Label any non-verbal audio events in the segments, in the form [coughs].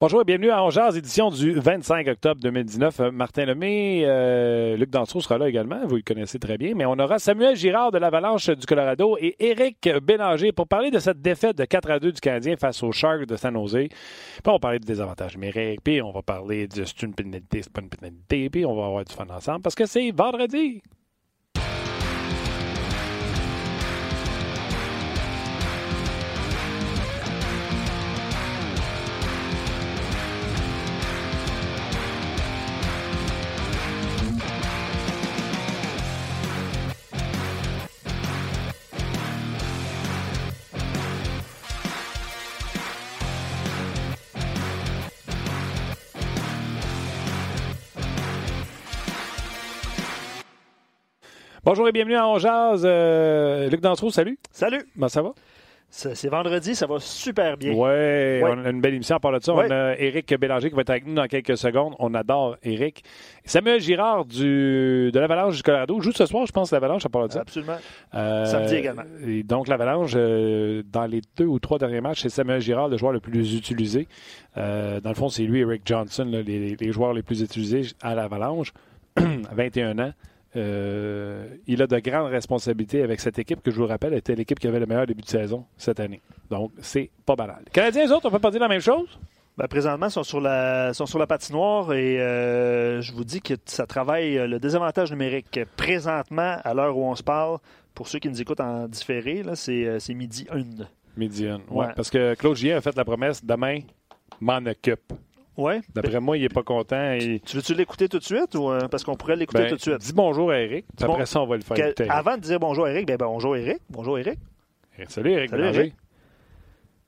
Bonjour et bienvenue à Angers, édition du 25 octobre 2019. Euh, Martin Lemay, euh, Luc Danseau sera là également, vous le connaissez très bien, mais on aura Samuel Girard de l'Avalanche du Colorado et Éric Bélanger pour parler de cette défaite de 4 à 2 du Canadien face aux Sharks de San Jose. Puis on va parler de désavantages numériques, puis on va parler de c'est une pénalité, c'est pas une pénalité, puis on va avoir du fun ensemble parce que c'est vendredi. Bonjour et bienvenue à On Jazz. Euh, Luc Dansereau, salut. Salut. Comment ça va? C'est vendredi, ça va super bien. Oui, ouais. on a une belle émission à part de ça. Ouais. On a Éric Bélanger qui va être avec nous dans quelques secondes. On adore Éric. Samuel Girard du, de l'Avalanche du Colorado joue ce soir, je pense, l'Avalanche à part de ça. Absolument. Euh, Samedi également. Et donc, l'Avalanche, euh, dans les deux ou trois derniers matchs, c'est Samuel Girard, le joueur le plus utilisé. Euh, dans le fond, c'est lui et Rick Johnson, là, les, les, joueurs les plus utilisés à l'Avalanche. [clears throat] 21 ans. Euh, il a de grandes responsabilités avec cette équipe que je vous rappelle était l'équipe qui avait le meilleur début de saison cette année. Donc, c'est pas banal. Les Canadiens, les autres, on peut pas dire la même chose? Ben, présentement, ils sont sur la, sont sur la patinoire et euh, je vous dis que ça travaille le désavantage numérique. Présentement, à l'heure où on se parle, pour ceux qui nous écoutent en différé, c'est midi 1. Midi 1, ouais. ouais. Parce que Claude Gien a fait la promesse demain, m'en occupe. Ouais. D'après moi, il n'est pas content. Et... Tu veux-tu l'écouter tout de suite ou euh, parce qu'on pourrait l'écouter ben, tout de suite? Dis bonjour à Eric. Dis après bon... ça, on va le faire que. Avant de dire bonjour à Eric, ben, ben bonjour Eric. Bonjour Eric. Salut Eric. Salut Eric.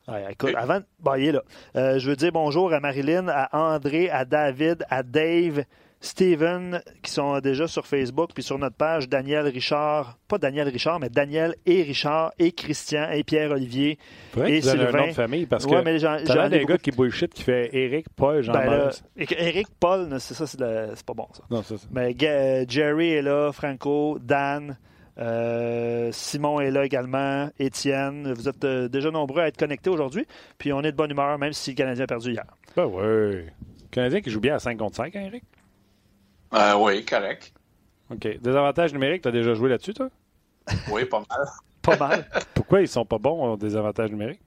Ouais, écoute, avant, bon, il est là. Euh, je veux dire bonjour à Marilyn, à André, à David, à Dave, Steven, qui sont déjà sur Facebook, puis sur notre page, Daniel Richard, pas Daniel Richard, mais Daniel et Richard, et Christian, et Pierre-Olivier, et Sylvain. un nom de famille, parce ouais, que mais j'en, t'as des gars qui bullshit, qui fait Eric, Paul, jean ben Eric, Paul, c'est ça, c'est, le, pas bon, ça. Non, ça. Mais euh, Jerry est là, Franco, Dan, euh, Simon est là également, Étienne. Vous êtes euh, déjà nombreux à être connectés aujourd'hui, puis on est de bonne humeur, même si le Canadien a perdu hier. Ben oui. Le Canadien qui joue bien à 5 contre 5, hein, Eric? Euh, oui, correct. OK. Désavantages numériques, tu as déjà joué là-dessus, toi? Oui, pas mal. [laughs] pas mal. Pourquoi ils sont pas bons en désavantages numériques?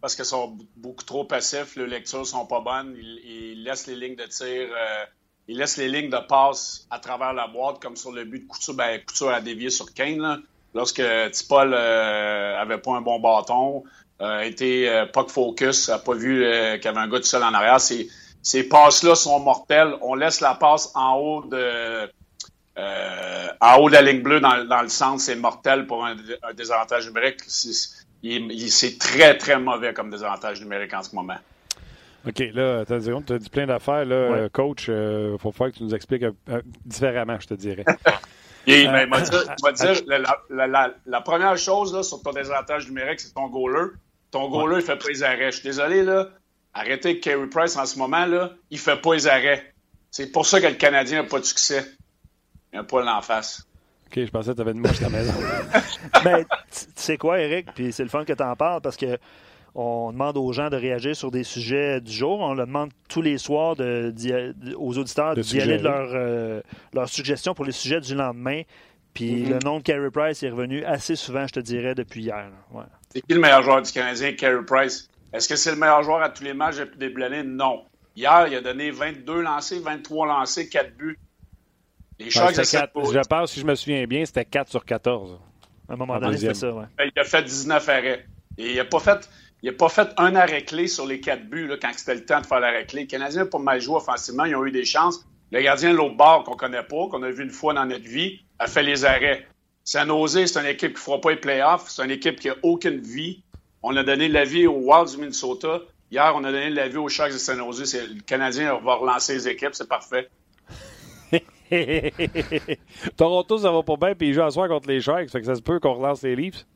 Parce qu'ils sont beaucoup trop passifs, les lectures sont pas bonnes, ils, ils laissent les lignes de tir, euh, ils laissent les lignes de passe à travers la boîte, comme sur le but de Couture, ben, Couture a dévié sur Kane, là. Lorsque Tipol euh, avait pas un bon bâton, euh, était pas que focus, a pas vu qu'il y avait un gars tout seul en arrière, c'est ces passes-là sont mortelles. On laisse la passe en haut de euh, en haut de la ligne bleue dans, dans le centre, c'est mortel pour un, un désavantage numérique. C'est très, très mauvais comme désavantage numérique en ce moment. OK, là, tu as dit plein d'affaires. Là, ouais. coach, il euh, faut faire que tu nous expliques euh, différemment, je te dirais. Et, mais, moi, dire, dire la, la, la, la, première chose là, sur ton désavantage numérique, c'est ton goaler. Ton goaler, ouais. il fait pas les arrêts. Je suis désolé, là. Arrêtez Carey Price en ce moment, là, il fait pas les arrêts. C'est pour ça que le Canadien n'a pas de succès. Il a un poil en face. OK, je pensais que tu avais une mouche à la maison. [laughs] ben, tu sais quoi, Eric? Puis c'est le fun que tu en parles parce que on demande aux gens de réagir sur des sujets du jour. On le demande tous les soirs de, de, aux auditeurs de d'y aller de leurs euh, leur suggestions pour les sujets du lendemain. Puis mm -hmm. le nom de Carey Price est revenu assez souvent, je te dirais, depuis hier. Ouais. C'est qui le meilleur joueur du Canadien, Carey Price? Est-ce que c'est le meilleur joueur à tous les matchs depuis le début de l'année? Non. Hier, il a donné 22 lancés, 23 lancés, 4 buts. Les Sharks, ben, 4, je pense, si je me souviens bien, c'était 4 sur 14. À un moment donné, c'était ça, ouais. Il a fait 19 arrêts. Et il n'a pas fait... Il n'a pas fait un arrêt clé sur les quatre buts là, quand c'était le temps de faire l'arrêt clé. Les Canadiens n'ont pas mal joué offensivement. Ils ont eu des chances. Le gardien de l'autre bord, qu'on ne connaît pas, qu'on a vu une fois dans notre vie, a fait les arrêts. San Jose, c'est une équipe qui ne fera pas les playoffs. C'est une équipe qui n'a aucune vie. On a donné la vie aux Wilds du Minnesota. Hier, on a donné la vie aux Sharks de San Jose. Le Canadien va relancer les équipes. C'est parfait. [laughs] Toronto, ça va pas bien, puis ils jouent à soir contre les Sharks. Fait que ça se peut qu'on relance les Leafs.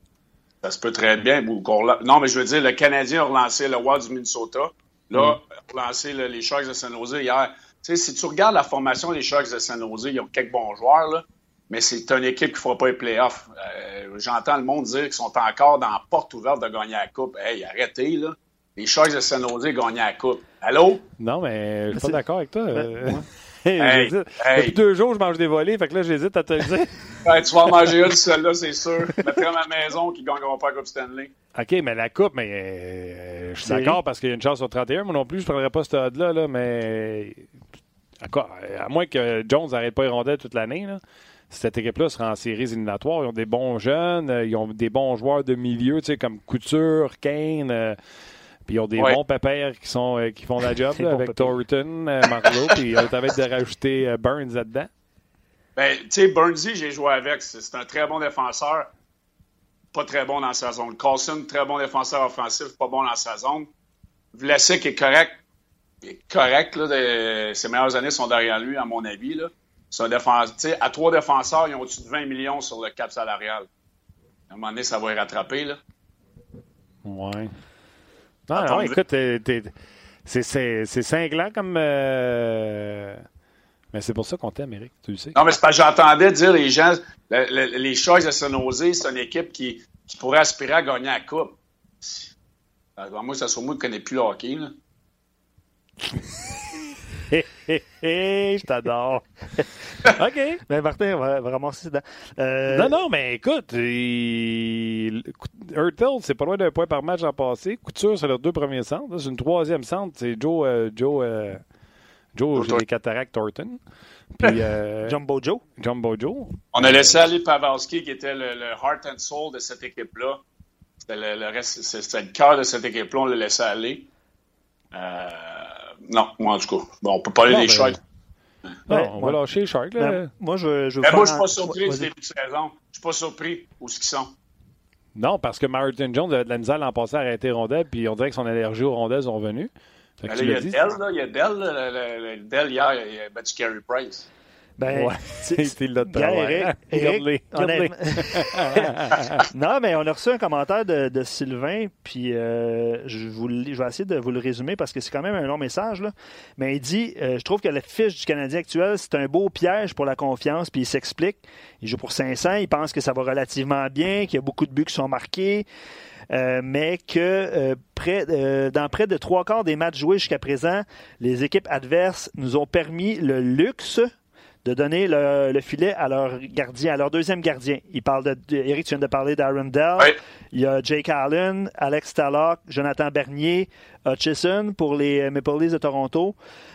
Ça se peut très bien. Non, mais je veux dire, le Canadien a relancé le Wild du Minnesota. Là, mm. relancé là, les Sharks de San Jose hier. Tu sais, si tu regardes la formation des Sharks de San Jose, ils ont quelques bons joueurs, là, mais c'est une équipe qui ne fera pas les playoffs. Euh, J'entends le monde dire qu'ils sont encore dans la porte ouverte de gagner la Coupe. Hey, arrêtez, là. les Sharks de San Jose gagnaient la Coupe. Allô? Non, mais je suis pas d'accord avec toi. Ben, [laughs] hey, Depuis deux jours, je mange des volets, fait que là, j'hésite à te le dire. [laughs] tu vas en manger une, celle-là, c'est sûr. Mettrai à ma maison qui ne gagneront pas la Coupe Stanley. OK, mais la Coupe, mais euh, je suis d'accord parce qu'il y a une chance sur 31. Moi non plus, je ne prendrais pas ce odd-là, là, mais à, moins que Jones n'arrête pas les rondelles toute l'année, cette équipe-là sera en séries éliminatoires. Ils ont des bons jeunes, euh, ils ont des bons joueurs de milieu, tu sais, comme Couture, Kane. Euh, puis ils ont des bons pépères qui, sont, euh, qui font la [laughs] job avec Thornton, Marlowe, [laughs] puis on t'avait de rajouter Burns là-dedans. Ben, tu sais, Burnsy, j'ai joué avec. C'est un très bon défenseur. Pas très bon dans sa zone. Carlson, très bon défenseur offensif, pas bon dans sa zone. Vlasic est correct. Est correct. Là, ses meilleures années sont derrière lui, à mon avis. Là. Un défenseur, à trois défenseurs, ils ont au-dessus de 20 millions sur le cap salarial. À un moment donné, ça va y rattraper. Là. Ouais. Non, non, écoute, c'est cinglant comme. Euh, mais c'est pour ça qu'on t'aime, Eric, tu le sais. Non, mais c'est parce que j'entendais dire les gens, les Choices de San Jose, c'est une équipe qui, qui, pourrait aspirer à gagner la Coupe. moi, ça se moi ne connais plus le hockey. Là. [laughs] [laughs] je t'adore. [laughs] OK. Mais Martin, va, va ramasser euh... Non, non, mais écoute, il... c'est pas loin d'un point par match en passé. Couture, c'est leurs deux premiers centres. C'est une troisième centre, c'est Joe. Euh, Joe, euh... Joe, j'ai des cataractes Thornton. Puis, euh... [laughs] Jumbo Joe. Jumbo Joe. On a laissé aller Pavelski, qui était le, heart and soul de cette équipe-là. C'était le, le, reste, c'était le cœur de cette équipe-là. On l'a laissé aller. Euh, non, moi, en tout cas. Bon, on peut parler des ben, Sharks. on va lâcher les Sharks. Là. Ben, moi, je, je ben, moi, je suis pas surpris du début de saison. Je suis pas surpris où ce qu'ils sont. Non, parce que Martin Jones avait de la misère l'an passé à arrêter rondelles, puis on dirait que son allergie aux rondelles sont revenues. il y a Dell, là, il y a Dell, Dell hier, il a battu Carey Price. Ben, ouais, c'est [laughs] Eric, [laughs] non, mais on a reçu un commentaire de, de Sylvain, puis euh, je, vous, je vais essayer de vous le résumer parce que c'est quand même un long message. Là. Mais il dit euh, Je trouve que la fiche du Canadien actuel, c'est un beau piège pour la confiance, puis il s'explique. Il joue pour 500, il pense que ça va relativement bien, qu'il y a beaucoup de buts qui sont marqués. Euh, mais que euh, près, euh, dans près de trois quarts des matchs joués jusqu'à présent, les équipes adverses nous ont permis le luxe de donner le, filet à leur gardien, à leur deuxième gardien. Il parle de, Eric, tu viens de parler d'Aaron Dell. Il y a Jake Allen, Alex Tallock, Jonathan Bernier, Hutchison pour les Maple Leafs de Toronto.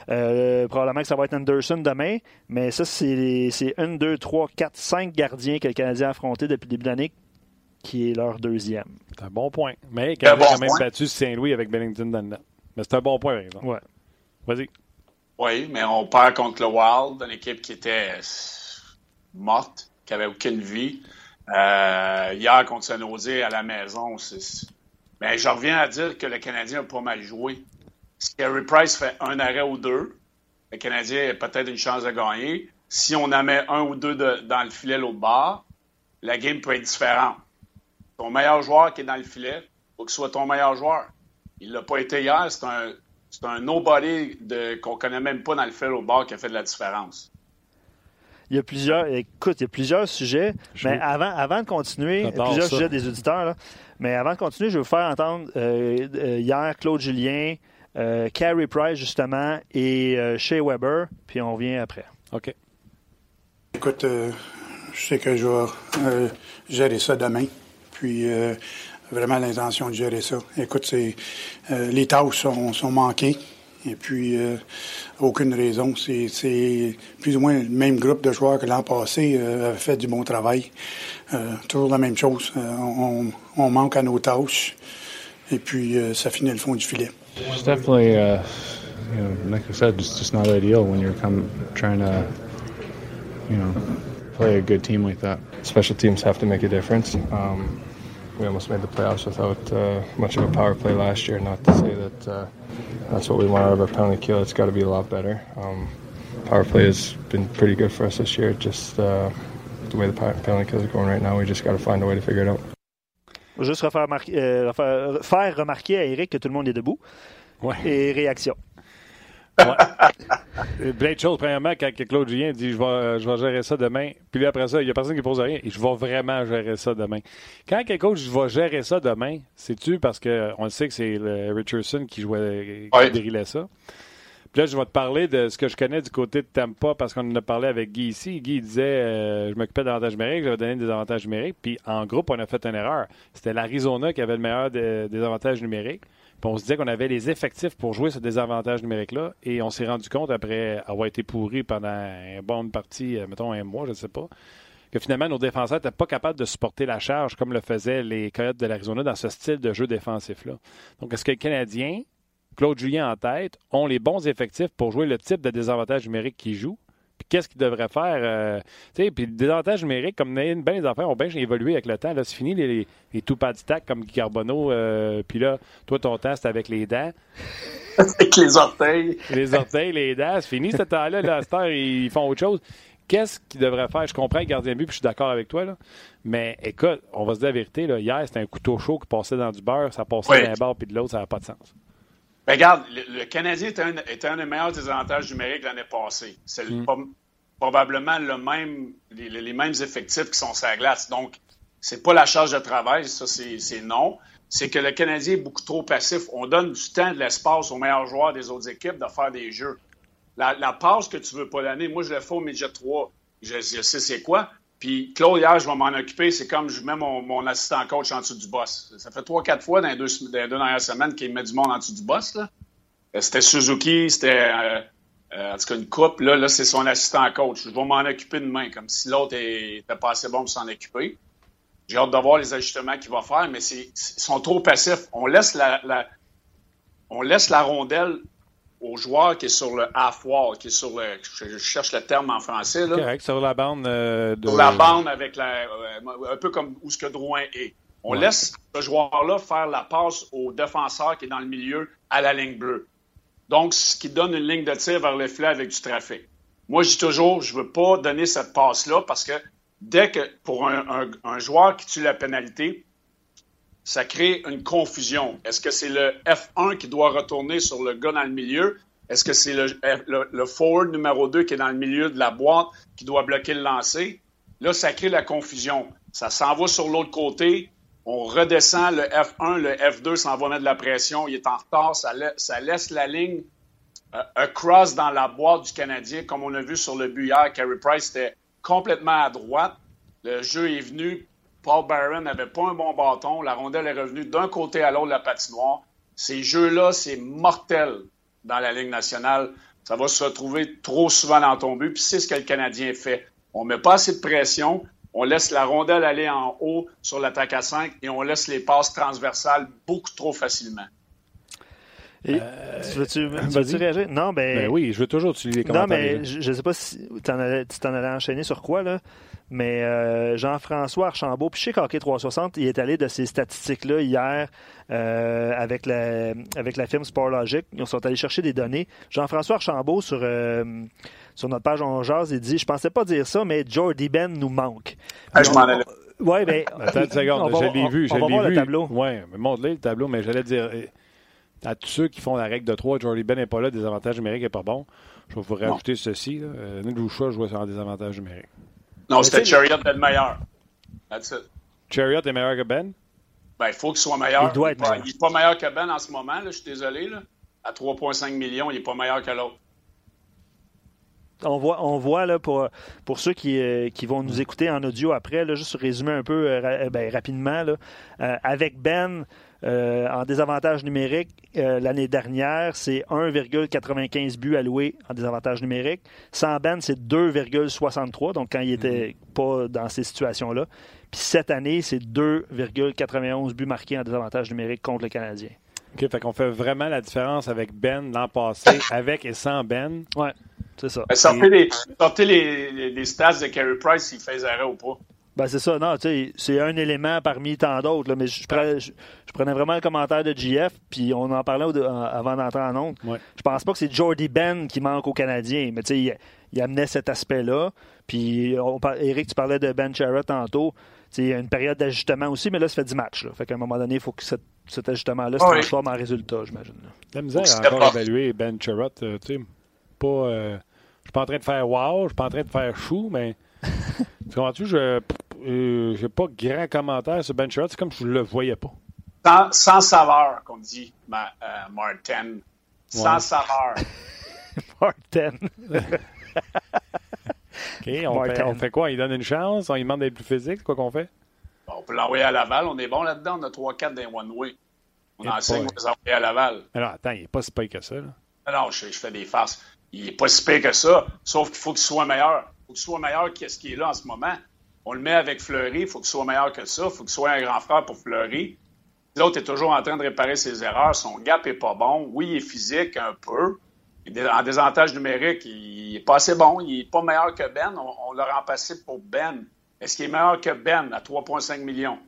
Euh, probablement que ça va être Anderson demain. Mais ça, c'est 1, 2, 3, 4, 5 gardiens que le Canadien a affrontés depuis le début de l'année qui est leur deuxième. C'est un bon point. Mais il a quand même battu Saint-Louis avec Bennington dans le Mais c'est un bon point, par exemple. Ouais. Vas-y. Oui, mais on perd contre le Wild, une équipe qui était morte, qui n'avait aucune vie. Euh, hier, contre San Jose à la maison, mais je reviens à dire que le Canadien a pas mal joué. Si Carey Price fait un arrêt ou deux, le Canadien a peut-être une chance de gagner. Si on en met un ou deux dans le filet l'autre bord, la game peut être différente. Ton meilleur joueur qui est dans le filet, il faut que ce soit ton meilleur joueur. Il l'a pas été hier, c'est un c'est un nobody qu'on connaît même pas dans le au bord qui a fait de la différence. Il y a plusieurs, écoute, il y a plusieurs sujets, mais avant, avant de continuer, plusieurs sujets des auditeurs, mais avant de continuer, je vais vous faire entendre euh, euh, hier Claude Julien, euh, Carey Price justement et Shea Weber, puis on revient après. OK. Écoute, je sais que je vais gérer ça demain, puis vraiment l'intention de gérer ça. Écoute, c'est euh, les tâches sont, sont manquées. Et puis, euh, aucune raison. C'est plus ou moins le même groupe de joueurs que l'an passé euh, avait fait du bon travail. Euh, toujours la même chose. Euh, on, on, manque à nos tâches. Et puis, euh, ça finit le fond du filet. It's definitely, uh, you know, like I said, it's just not ideal when you're come, trying to, you know, play a good team like that. Special teams have to make a difference. Um, we almost made the playoffs without uh, much of a power play last year. Not to say that uh, that's what we want out of our penalty kill. It's got to be a lot better. Um, power play has been pretty good for us this year. Just uh, the way the penalty kills are going right now, we just got to find a way to figure it out. Juste refaire euh, refaire, faire remarquer à Eric que tout le monde est debout. Ouais. Et réaction. Ouais. Blade chose, premièrement, quand Claude Julien dit je vais, je vais gérer ça demain, puis après ça, il n'y a personne qui pose rien, et je vais vraiment gérer ça demain. Quand quelqu'un dit je vais gérer ça demain, c'est-tu parce qu'on le sait que c'est Richardson qui jouait, qui ouais. ça? Puis là, je vais te parler de ce que je connais du côté de Tampa parce qu'on en a parlé avec Guy ici. Guy disait euh, je m'occupais d'avantages numériques, j'avais donné des avantages numériques. Puis en groupe, on a fait une erreur. C'était l'Arizona qui avait le meilleur des avantages numériques. Puis on se disait qu'on avait les effectifs pour jouer ce désavantage numérique-là. Et on s'est rendu compte, après avoir été pourri pendant une bonne partie, euh, mettons un mois, je ne sais pas, que finalement, nos défenseurs n'étaient pas capables de supporter la charge comme le faisaient les Coyotes de l'Arizona dans ce style de jeu défensif-là. Donc, est-ce que les Canadiens Claude Julien en tête, ont les bons effectifs pour jouer le type de désavantage numérique qu'ils jouent. Puis qu'est-ce qu'ils devraient faire? Euh, puis le désavantage numérique, comme bien les affaires ont bien évolué avec le temps. Là, c'est fini les, les, tout pas tac comme Guy Carbonneau. Euh, puis là, toi, ton temps, c'est avec les dents. [laughs] avec les orteils. Les orteils, les dents. C'est fini ce temps-là. Là, à ils font autre chose. Qu'est-ce qu'ils devraient faire? Je comprends le gardien de but, puis je suis d'accord avec toi. Là. Mais écoute, on va se dire la vérité. Là. Hier, c'était un couteau chaud qui passait dans du beurre. Ça passait d'un bord puis de l'autre. Ça n'a pas de sens. Ben, regarde, le, Canadien était un, des meilleurs désavantages numériques l'année passée. C'est hmm. probablement le même, les, mêmes effectifs qui sont sur la glace. Donc, c'est pas la charge de travail, ça, c'est non. C'est que le Canadien est beaucoup trop passif. On donne du temps, de l'espace aux meilleurs joueurs des autres équipes de faire des jeux. La, passe que tu veux pas donner, moi, je le fais au midget 3. Je, je sais c'est quoi. Puis Claude, hier, je vais m'en occuper. C'est comme je mets mon, assistant coach en dessous du boss. Ça fait trois, quatre fois dans les deux, dernières semaines qu'il met du monde en dessous du boss. Euh, c'était Suzuki, c'était euh, euh, en tout cas une coupe. Là, là c'est son assistant coach. Je vais m'en occuper demain, comme si l'autre était pas assez bon pour s'en occuper. J'ai hâte de voir les ajustements qu'il va faire, mais ils sont trop passifs. On laisse la, on laisse la rondelle au joueur qui est sur le half-wall, qui est sur le. Je, cherche le terme en français. Là. Correct, sur la bande euh, de. Sur la bande avec la. Euh, un peu comme où ce que Drouin est. On laisse ce joueur-là faire la passe au défenseur qui est dans le milieu à la ligne bleue. Donc, ce qui donne une ligne de tir vers le filet avec du trafic. Moi, je dis toujours, je ne veux pas donner cette passe-là parce que dès que, pour un, un joueur qui tue la pénalité, ça crée une confusion. Est-ce que c'est le F1 qui doit retourner sur le gars dans le milieu? Est-ce que c'est le, forward numéro 2 qui est dans le milieu de la boîte qui doit bloquer le lancer? Là, ça crée la confusion. Ça s'en va sur l'autre côté. On redescend le F1, le F2 s'en va mettre de la pression. Il est en retard. Ça, laisse la ligne euh, across dans la boîte du Canadien, comme on a vu sur le but hier. Price était complètement à droite. Le jeu est venu Paul Barron n'avait pas un bon bâton. La rondelle est revenue d'un côté à l'autre de la patinoire. Ces jeux-là, c'est mortel dans la Ligue nationale. Ça va se retrouver trop souvent dans ton but. Puis c'est ce que le Canadien fait. On ne met pas assez de pression. On laisse la rondelle aller en haut sur l'attaque à 5 et on laisse les passes transversales beaucoup trop facilement. Et, [laughs] veux-tu, réagir? Non, ben, ben, oui, je veux toujours utiliser les commentaires. Non, mais je ne sais pas si tu t'en allais enchaîner sur quoi, là. Mais euh, Jean-François Archambault, puis chez Hockey 360, il est allé de ces statistiques-là hier euh, avec, la, avec la firme Sportlogic. Ils sont allés chercher des données. Jean-François Archambault, sur, euh, sur notre page On Jazz, il dit Je pensais pas dire ça, mais Jordy Ben nous manque. Ah, je m'en allais. Oui, bien. Attends une seconde, je l'ai vu. Je l'ai vu. le tableau. Oui, montre-le le tableau, mais j'allais dire à tous ceux qui font la règle de 3, Jordy Ben n'est pas là, des avantages numériques n'est pas bon. Je vais vous rajouter ceci. Là. Euh, Nick Loucha jouait sur des avantages numériques. Non, c'était Chariot le meilleur. That's it. Chariot est meilleur que Ben? Ben, il faut qu'il soit meilleur. Il doit être meilleur. Il n'est pas meilleur que Ben en ce moment, là, je suis désolé. Là. À 3,5 millions, il n'est pas meilleur que l'autre. On voit, on voit là, pour, pour ceux qui, euh, qui vont nous écouter en audio après, là, juste résumer un peu euh, ben, rapidement. Là, euh, avec Ben, euh, en désavantage numérique, euh, l'année dernière, c'est 1,95 buts alloués en désavantage numérique. Sans Ben, c'est 2,63, donc quand il n'était mhm. pas dans ces situations-là. Puis cette année, c'est 2,91 buts marqués en désavantage numérique contre le Canadien. OK, fait qu'on fait vraiment la différence avec Ben l'an passé, avec et sans Ben. Ouais, c'est ça. Sortez, les, sortez les, les, stats de Carey Price s'il fait arrêt ou pas. Ben, c'est ça, non, tu sais, c'est un élément parmi tant d'autres, mais je, prenais, vraiment le commentaire de GF, puis on en parlait avant d'entrer en ondes. Ouais. Je pense pas que c'est Jordy Ben qui manque aux Canadiens, mais tu sais, il, amenait cet aspect-là. Puis, Eric, tu parlais de Ben Chara tantôt. Il y a une période d'ajustement aussi, mais là, ça fait 10 matchs. Là. Fait qu'à un moment donné, il faut que cet ajustement-là se transforme en résultat, j'imagine. La misère à encore évaluer Ben Chirot. Euh, tu sais, pas. Euh, je suis pas en train de faire wow, je suis pas en train de faire chou, mais. [laughs] tu comprends-tu? Je euh, j'ai pas grand commentaire sur Ben Sherrod. C'est comme je le voyais pas. Sans, sans saveur, qu'on dit, ma, euh, Martin. Sans saveur. [laughs] Martin. [laughs] OK, on fait, on fait, quoi? Il donne une chance? On lui demande d'être plus physique? Quoi qu'on fait? on peut l'envoyer à Laval. On est bon là-dedans. On a 3-4 des one-way. On enseigne, on les envoyer à Laval. Alors, attends, il n'est pas si pire que ça. Là. Non, je, je, fais des farces. Il n'est pas si pire que ça, sauf qu'il faut qu'il soit meilleur. Il faut qu'il soit meilleur que ce qui est là en ce moment. On le met avec Fleury, il faut qu'il soit meilleur que ça, il faut qu'il soit un grand frère pour Fleury. L'autre est toujours en train de réparer ses erreurs, son gap est pas bon. Oui, il est physique un peu. En désavantage numérique, il est pas assez bon, il est pas meilleur que Ben. On, l'a remplacé pour Ben. Est-ce qu'il est meilleur que Ben à 3,5 millions?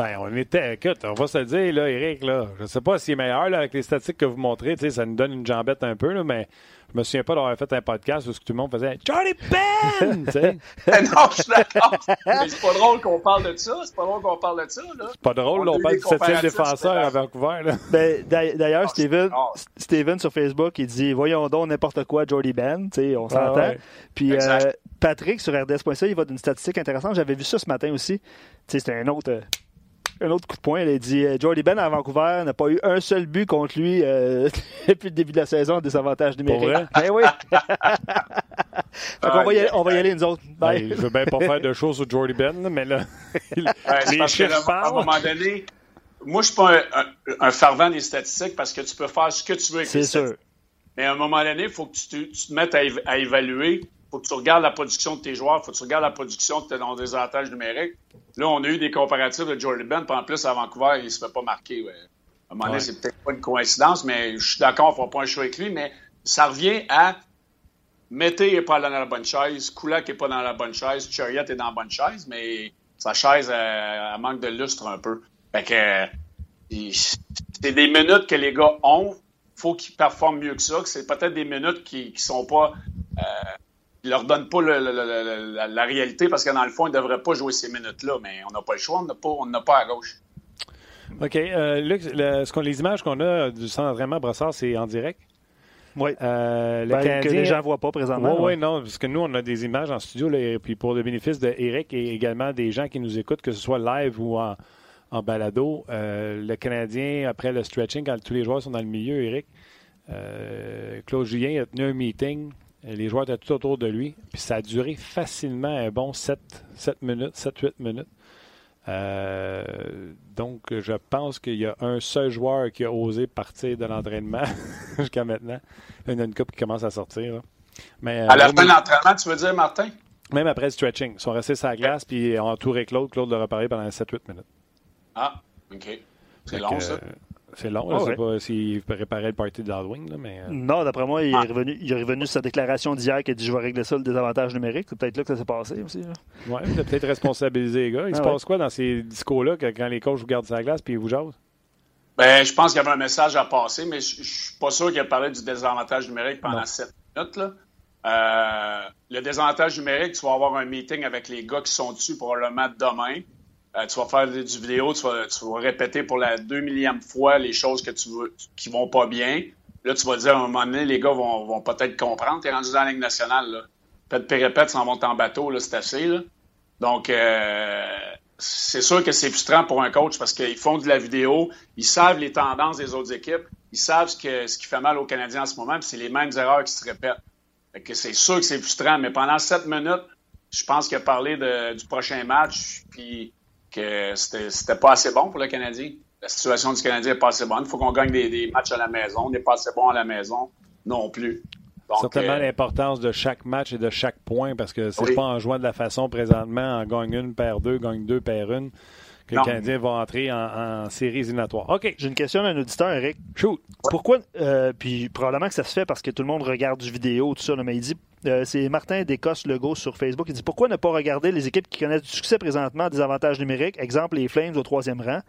Ben, on était. Écoute, on va se le dire, là, Eric, là. Je ne sais pas s'il est meilleur là, avec les statistiques que vous montrez. Ça nous donne une jambette un peu, là, mais je me souviens pas d'avoir fait un podcast où tout le monde faisait Charlie Ben! [laughs] Non, je suis d'accord. [laughs] Mais c'est pas drôle qu'on parle de ça. C'est pas drôle qu'on parle de ça. Là. C'est pas drôle, on, on parle du septième défenseur à Vancouver. Là. Ben, D'ailleurs, ah, Steven, Steven sur Facebook, il dit Voyons donc n'importe quoi, Jordy Ben. on ah, s'entend. Puis euh, Patrick sur RDS.ca, il va d'une statistique intéressante. J'avais vu ça ce matin aussi. C'était un autre. Euh, un autre coup de poing. Elle a dit euh, Jordy Ben à Vancouver n'a pas eu un seul but contre lui euh, [laughs] depuis le début de la saison des avantages numériques. Ben oui. [laughs] on, va y aller, on va y aller, nous autres. Ben, je veux bien pas faire de choses sur Jordy Ben, mais là, [laughs] les chiffres À un moment donné, moi, je suis pas un, fervent des statistiques parce que tu peux faire ce que tu veux avec C'est sûr. Mais à un moment donné, il faut que tu te, mettes à, à évaluer faut que tu regardes la production de tes joueurs, faut que tu regardes la production de tes désavantages numériques. Là, on a eu des comparatifs de Jordan Ben, puis en plus, à Vancouver, il ne se fait pas marquer. À un moment donné, c'est peut-être pas une coïncidence, mais je suis d'accord, on ne fera pas un choix avec lui, mais ça revient à Mété n'est pas dans la bonne chaise, Kulak n'est pas dans la bonne chaise, Chariot est dans la bonne chaise, mais sa chaise, elle, manque de lustre un peu. Fait que c'est des minutes que les gars ont. faut qu'ils performent mieux que ça, c'est peut-être des minutes qui ne sont pas euh, ne leur donne pas la, réalité parce que dans le fond, ils ne devraient pas jouer ces minutes-là, mais on n'a pas le choix, on n'a pas, à gauche. OK. Euh, Luc, ce qu'on, les images qu'on a du centre d'entraînement Brossard, c'est en direct? Oui. Euh, ben, que les gens ne voient pas présentement. Oui, ouais. non, parce que nous, on a des images en studio, et puis pour le bénéfice d'Éric et également des gens qui nous écoutent, que ce soit live ou en, balado, euh, le Canadien, après le stretching, quand tous les joueurs sont dans le milieu, Éric, euh, Claude Julien a tenu un meeting les joueurs étaient tout autour de lui. Puis ça a duré facilement un bon 7, 7 minutes, 7-8 minutes. Euh, donc, je pense qu'il y a un seul joueur qui a osé partir de l'entraînement [laughs] jusqu'à maintenant. Il y en a une coupe qui commence à sortir. Mais, à la fin de l'entraînement, tu veux dire, Martin? Même après le stretching. Ils sont restés sur la glace, puis ont entouré Claude. Claude l'a reparé pendant 7-8 minutes. Ah, OK. C'est long, ça. C'est long, je ne sais pas s'il préparait le party de mais... Euh. Non, d'après moi, il, est ah. revenu, il est revenu sur sa déclaration d'hier qui a dit « Je vais régler ça, le désavantage numérique ». C'est peut-être là que ça s'est passé aussi. Oui, il a peut-être responsabilisé les gars. Il ah se passe quoi dans ces discours-là quand les coachs vous gardent sa glace puis ils vous jasent? Ben, je pense qu'il y avait un message à passer, mais je ne suis pas sûr qu'il a parlé du désavantage numérique pendant sept minutes. Là. Euh, le désavantage numérique, tu vas avoir un meeting avec les gars qui sont dessus probablement demain. Euh, tu vas faire du vidéo, tu vas, répéter pour la deux millième fois les choses qui vont pas bien. Là, tu vas dire à un moment donné, les gars vont, peut-être comprendre. Tu es rendu dans la Ligue nationale. Peut-être répète, s'en vont en bateau, c'est assez. Donc, euh, c'est sûr que c'est frustrant pour un coach parce qu'ils font de la vidéo, ils savent les tendances des autres équipes, ils savent ce, qui fait mal aux Canadiens en ce moment, puis c'est les mêmes erreurs qui se répètent. Que c'est sûr que c'est frustrant, mais pendant sept minutes, je pense qu'il a parlé de, du prochain match, puis que c'était pas assez bon pour le Canadien. La situation du Canadien n'est pas assez bonne. Il faut qu'on gagne des, matchs à la maison. On n'est pas assez bon à la maison non plus. Certainement euh, l'importance de chaque match et de chaque point parce que c'est pas en jouant de la façon présentement, en gagne une, perd deux, gagne deux, perd une, que le Canadien va entrer en, série éliminatoire. OK. J'ai une question d'un auditeur, Eric. Shoot. Pourquoi, euh, puis probablement que ça se fait parce que tout le monde regarde du vidéo, tout ça, mais il dit, euh, c'est Martin Descosses Legault sur Facebook, il dit pourquoi ne pas regarder les équipes qui connaissent du succès présentement des avantages numériques, exemple les Flames au troisième rang,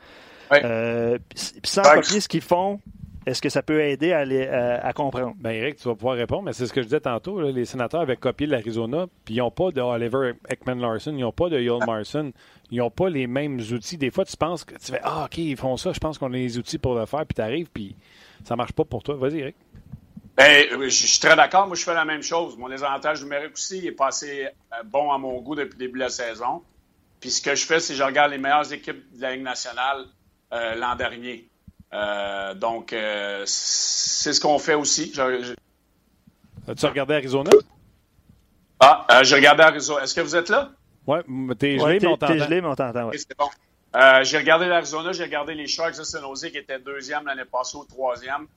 euh, sans copier ce qu'ils font est-ce que ça peut aider à, à, comprendre? Bien, Eric, tu vas pouvoir répondre, mais c'est ce que je disais tantôt. les sénateurs avaient copié l'Arizona, puis ils n'ont pas de Oliver Ekman-Larson, ils n'ont pas de Yoel Marson, ils n'ont pas les mêmes outils. Des fois, tu penses que tu fais Ah, OK, ils font ça, je pense qu'on a les outils pour le faire, puis tu arrives, puis ça marche pas pour toi. Vas-y, Eric. Bien, je suis très d'accord. Moi, je fais la même chose. Mon désavantage numérique aussi il est passé euh, bon à mon goût depuis le début de la saison. Puis ce que je fais, c'est que je regarde les meilleures équipes de la Ligue nationale euh, l'an dernier. Euh, donc, euh, c'est ce qu'on fait aussi. As-tu regardé Arizona? Ah, euh, j'ai regardé Arizona. Est-ce que vous êtes là? Oui, t'es gelé, mais on t'entend. gelé, mais on t'entend, ouais. c'est bon. j'ai regardé l'Arizona, j'ai regardé les Sharks de San Jose qui étaient deuxième l'année passée ou troisième.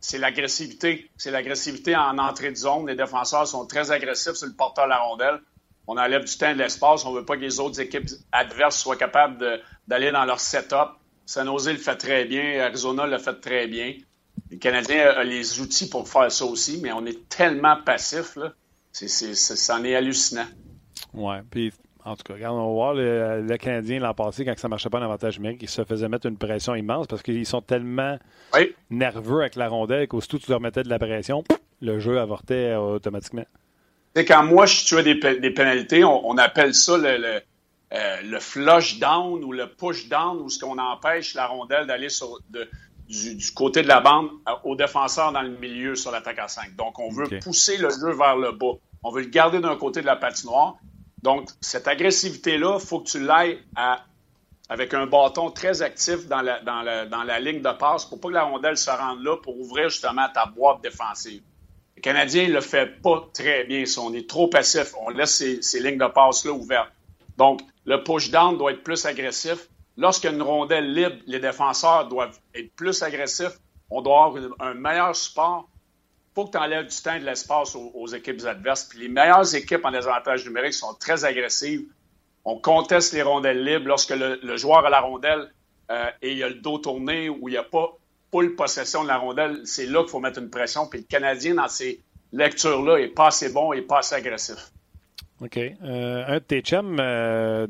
C'est l'agressivité. C'est l'agressivité en entrée de zone. Les défenseurs sont très agressifs sur le porteur de la rondelle. On enlève du temps et de l'espace. On ne veut pas que les autres équipes adverses soient capables d'aller dans leur setup. San Jose le fait très bien, Arizona le fait très bien. Le Canadien a les outils pour faire ça aussi, mais on est tellement passif, là. C'est, c'en est hallucinant. Oui, puis en tout cas, regarde, on va voir le, Canadien l'an passé, quand ça ne marchait pas en avantage numérique, il se faisait mettre une pression immense parce qu'ils sont tellement nerveux avec la rondelle qu'aussitôt tu leur mettais de la pression, le jeu avortait automatiquement. C'est quand moi je tuais des, des pénalités, on, appelle ça le euh, le flush down ou le push down, où ce qu'on empêche la rondelle d'aller du, côté de la bande euh, au défenseur dans le milieu sur l'attaque à 5. Donc, on veut pousser le jeu vers le bas. On veut le garder d'un côté de la patinoire. Donc, cette agressivité-là, il faut que tu l'ailles avec un bâton très actif dans la, ligne de passe pour pas que la rondelle se rende là pour ouvrir justement ta boîte défensive. Le Canadien ne le fait pas très bien. On est trop passif. On laisse ces, ces lignes de passe-là ouvertes. Donc, le push-down doit être plus agressif. Lorsqu'il y a une rondelle libre, les défenseurs doivent être plus agressifs. On doit avoir un meilleur support. Il faut que tu enlèves du temps et de l'espace aux, équipes adverses. Puis les meilleures équipes en désavantage numérique sont très agressives. On conteste les rondelles libres lorsque le, joueur a la rondelle euh, et il a le dos tourné ou il n'y a pas full possession de la rondelle. C'est là qu'il faut mettre une pression. Puis le Canadien, dans ces lectures-là, n'est pas assez bon et pas assez agressif. OK. Euh, un de tes chums, euh,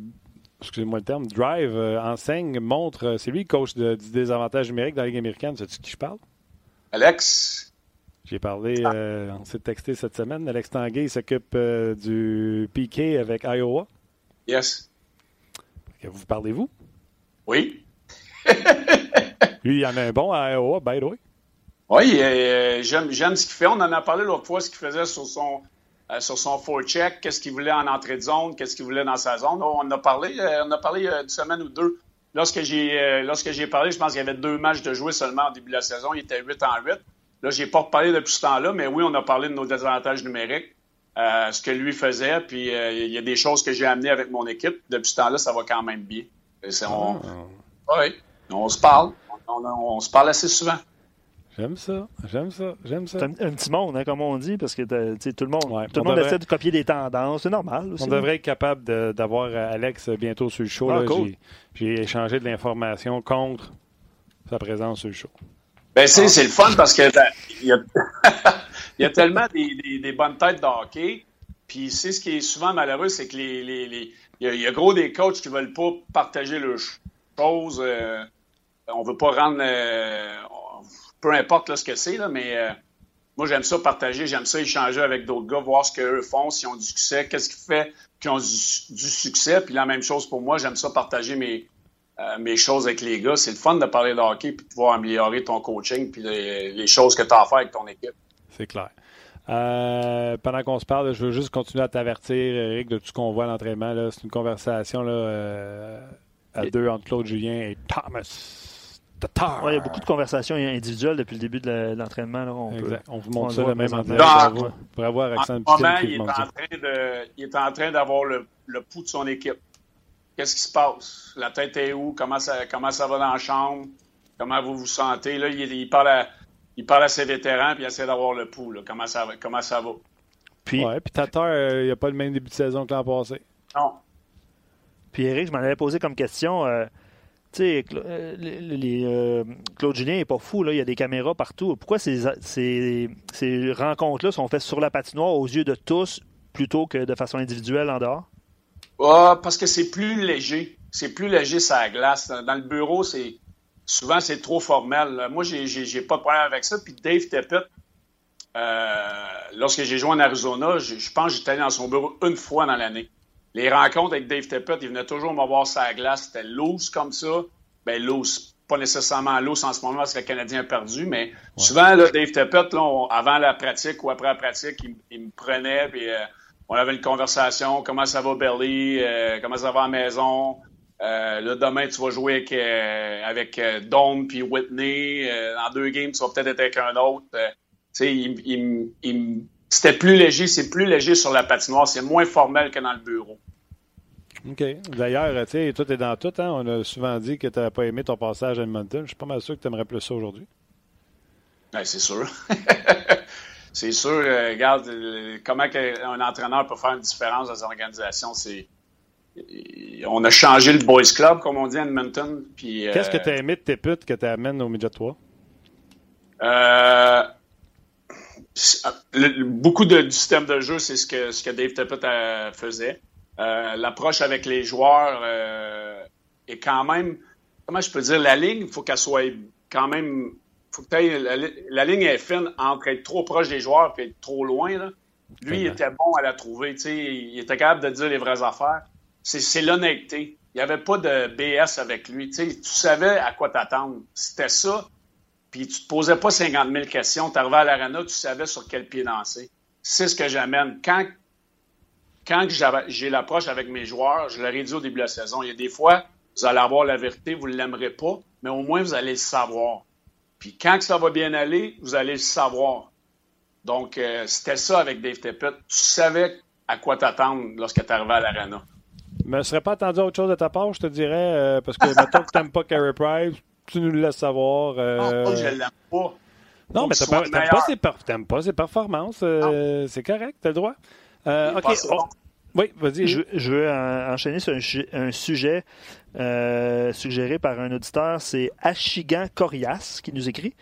excusez-moi le terme, Drive, enseigne, montre, c'est lui le coach de, du désavantage numérique dans la Ligue américaine. Sais-tu qui je parle? Alex? J'ai parlé, on s'est texté cette semaine. Alex Tanguay s'occupe du PK avec Iowa. Yes. Vous parlez-vous? Oui. lui, il y en a un bon à Iowa, by the way. Oui, j'aime ce qu'il fait. On en a parlé l'autre fois, ce qu'il faisait sur son euh, sur son forecheck, qu'est-ce qu'il voulait en entrée de zone, qu'est-ce qu'il voulait dans sa zone. On en a parlé, euh, on a parlé euh, une semaine ou deux. Lorsque j'ai lorsque j'ai parlé, je pense qu'il y avait deux matchs de jouer seulement au début de la saison. Il était 8 en 8. Là, j'ai pas reparlé depuis ce temps-là, mais oui, on a parlé de nos désavantages numériques, ce que lui faisait, puis il y a des choses que j'ai amenées avec mon équipe. Depuis ce temps-là, ça va quand même bien. on, ah. oui, on se parle. on se parle assez souvent. J'aime ça, j'aime ça, j'aime ça. C'est un, petit monde, hein, comme on dit, parce que tout le monde, tout le monde essaie de copier des tendances, c'est normal. Aussi. On devrait être capable d'avoir Alex bientôt sur le show. Ah, j'ai échangé de l'information contre sa présence sur le show. Ben, c'est le fun parce que il y, a, [laughs] y a tellement des, des, bonnes têtes de hockey. Puis c'est ce qui est souvent malheureux, c'est que les, les, les il, y a, gros des coachs qui veulent pas partager leurs choses. Euh, on veut pas rendre, euh, peu importe ce que c'est, mais euh, moi, j'aime ça partager, j'aime ça échanger avec d'autres gars, voir ce qu'eux font, s'ils ont du succès, qu'est-ce qui fait qu'ils ont du, succès. Puis la même chose pour moi, j'aime ça partager mes, euh, mes choses avec les gars. C'est le fun de parler de hockey puis de pouvoir améliorer ton coaching puis les, choses que tu as à faire avec ton équipe. C'est clair. Euh, pendant qu'on se parle, je veux juste continuer à t'avertir, Eric, de tout ce qu'on voit à l'entraînement. C'est une conversation là, à deux entre Claude Julien et Thomas il y a beaucoup de conversations individuelles depuis le début de l'entraînement. On, on, vous montre ça le même en pour avoir accès en moment, il est, en train de, il est en train d'avoir le, le, pouls de son équipe. Qu'est-ce qui se passe? La tête est où? Comment ça, comment ça va dans la chambre? Comment vous vous sentez? Là, il, il parle, à, il parle à ses vétérans puis il essaie d'avoir le pouls. Là. Comment, ça, comment ça va? Puis, ouais, puis Tatar, euh, il n'y a pas le même début de saison que l'an passé. Non. Puis Eric, je m'en avais posé comme question. Euh, tu sais, euh, euh, Claude Julien n'est pas fou, là. il y a des caméras partout. Pourquoi ces, ces, ces rencontres-là sont faites sur la patinoire aux yeux de tous plutôt que de façon individuelle en dehors? Ah, parce que c'est plus léger. C'est plus léger ça glace. Dans le bureau, c'est souvent c'est trop formel. Moi, j'ai pas de problème avec ça. Puis Dave Teppet, euh, lorsque j'ai joué en Arizona, je, pense que j'étais allé dans son bureau une fois dans l'année. Les rencontres avec Dave Teppet, il venait toujours me voir sa glace. C'était loose comme ça. Ben loose, pas nécessairement loose en ce moment parce que le Canadien a perdu, mais souvent, là, Dave Teppet, là, avant la pratique ou après la pratique, il, me prenait puis euh, on avait une conversation. Comment ça va, Belly? Euh, comment ça va à la maison? Euh, là, demain, tu vas jouer avec, euh, avec euh, Dome puis Whitney. en deux games, tu vas peut-être être avec un autre. c'était plus léger, c'est plus léger sur la patinoire, c'est moins formel que dans le bureau. OK. D'ailleurs, tu sais, tout est dans tout. Hein? On a souvent dit que tu n'avais pas aimé ton passage à Edmonton. Je suis pas mal sûr que tu aimerais plus ça aujourd'hui. Ben, c'est sûr. [laughs] c'est sûr. regarde, comment un entraîneur peut faire une différence dans une organisation, c'est on a changé le Boys Club, comme on dit à Edmonton. Qu'est-ce que tu as aimé de tes putes que tu amènes au Midget 3? Euh, beaucoup de, du système de jeu, c'est ce que, ce que Dave Tippett euh, faisait. Euh, l'approche avec les joueurs est quand même, comment je peux dire, la ligne, il faut qu'elle soit quand même, faut que la, ligne est fine entre être trop proche des joueurs et être trop loin. Lui, il était bon à la trouver. Il était capable de dire les vraies affaires c'est l'honnêteté. Il n'y avait pas de BS avec lui. tu savais à quoi t'attendre. C'était ça. Puis tu te posais pas 50 000 questions. Tu arrivais à l'arena, tu savais sur quel pied danser. C'est ce que j'amène. Quand, quand j'ai l'approche avec mes joueurs, je leur ai dit au début de la saison, il y a des fois, vous allez avoir la vérité, vous ne l'aimerez pas, mais au moins vous allez le savoir. Puis quand ça va bien aller, vous allez le savoir. Donc, euh, c'était ça avec Dave Tippett. Tu savais à quoi t'attendre lorsque tu arrivais à l'arena. Je ne serais pas attendu à autre chose de ta part, je te dirais, euh, parce que maintenant que tu n'aimes pas Carey Price, tu nous le laisses savoir. Euh... Non, je l'aime pas. Non, mais tu n'aimes pas, pas, ses performances. Euh, c'est correct, tu as le droit. Euh, OK. Oui, vas-y. Je, je, veux enchaîner sur un, sujet suggéré par un auditeur. C'est Achigan Corias qui nous écrit.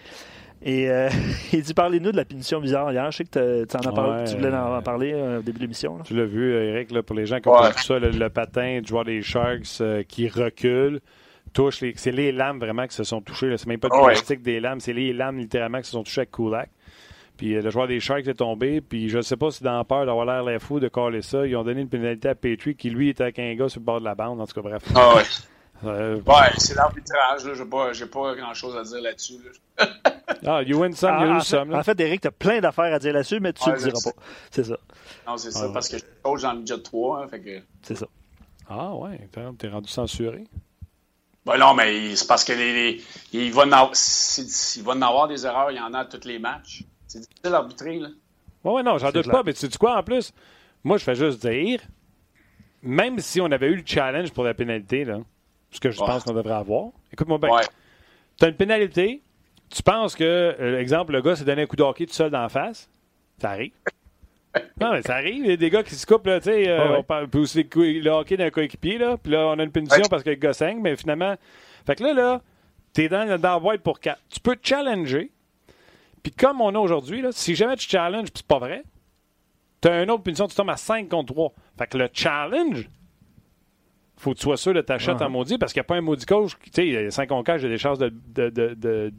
Et euh, [laughs] il dit Parlez-nous de la punition bizarre hier. Je sais que tu en as parlé, tu voulais en parler euh, au début de l'émission. Tu l'as vu, Eric, là, pour les gens qui ont vu ça, le, patin du joueur des Sharks euh, qui recule, touche les. C'est les lames vraiment qui se sont touchées. C'est même pas du plastique des lames, c'est les lames littéralement qui se sont touchées avec Kulak. Puis le joueur des Sharks est tombé. Puis je ne sais pas si dans peur d'avoir l'air les fou de coller ça, ils ont donné une pénalité à Petrie qui lui était avec un gars sur le bord de la bande. En tout cas, bref. Ah ouais. [laughs] Euh, ouais, c'est l'arbitrage. Je n'ai pas, pas grand-chose à dire là-dessus. [laughs] ah, you win some, you lose some. En fait, Eric, tu as plein d'affaires à dire là-dessus, mais tu ne le diras pas. C'est ça. Non, c'est ça, parce que je coach dans le budget 3. Hein, que... C'est ça. Ah, ouais, t'es rendu censuré. Ben non, mais c'est parce que les, il, va en avoir, des erreurs, il y en a à tous les matchs. C'est difficile d'arbitrer, là. Oui, ouais, non, j'en doute pas, mais tu sais quoi, en plus? Moi, je fais juste dire, même si on avait eu le challenge pour la pénalité, là, ce que je pense qu'on devrait avoir. Écoute-moi bien. Tu as une pénalité. Tu penses que, euh, exemple, le gars s'est donné un coup de hockey tout seul dans la face? Ça arrive. [laughs] non, mais ça arrive. Il y a des gars qui se coupent, là, tu sais. Euh, puis aussi le hockey d'un coéquipier, là. Puis là, on a une punition parce que le gars saigne, mais finalement. Fait que là, là, t'es dans, dans la boîte pour quatre. Tu peux te challenger. Puis comme on a aujourd'hui, si jamais tu challenges, puis c'est pas vrai, t'as une autre punition, tu tombes à 5 contre 3. Fait que le challenge, faut que tu sois sûr de ta shot en maudit parce qu'il n'y a pas un maudit coach. Tu sais, il y a 5 contre 4, j'ai des chances de, de, de, de,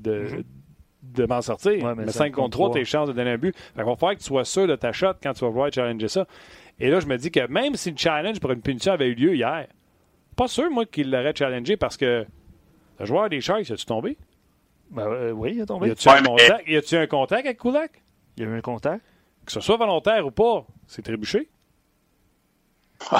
de, m'en sortir. mais, 5 contre 3, tu as des chances de donner un but. Fait va falloir que tu sois sûr de ta shot quand tu vas vouloir challenger ça. Et là, je me dis que même si le challenge pour une punition avait eu lieu hier, pas sûr, moi, qu'il l'aurait challengé parce que le joueur des Sharks, a-tu tombé? Ben, euh, oui, il a tombé. Y a-tu un, contact? Y a un contact avec Kulak? Il y a eu un contact. Que ce soit volontaire ou pas, c'est trébuché. [laughs]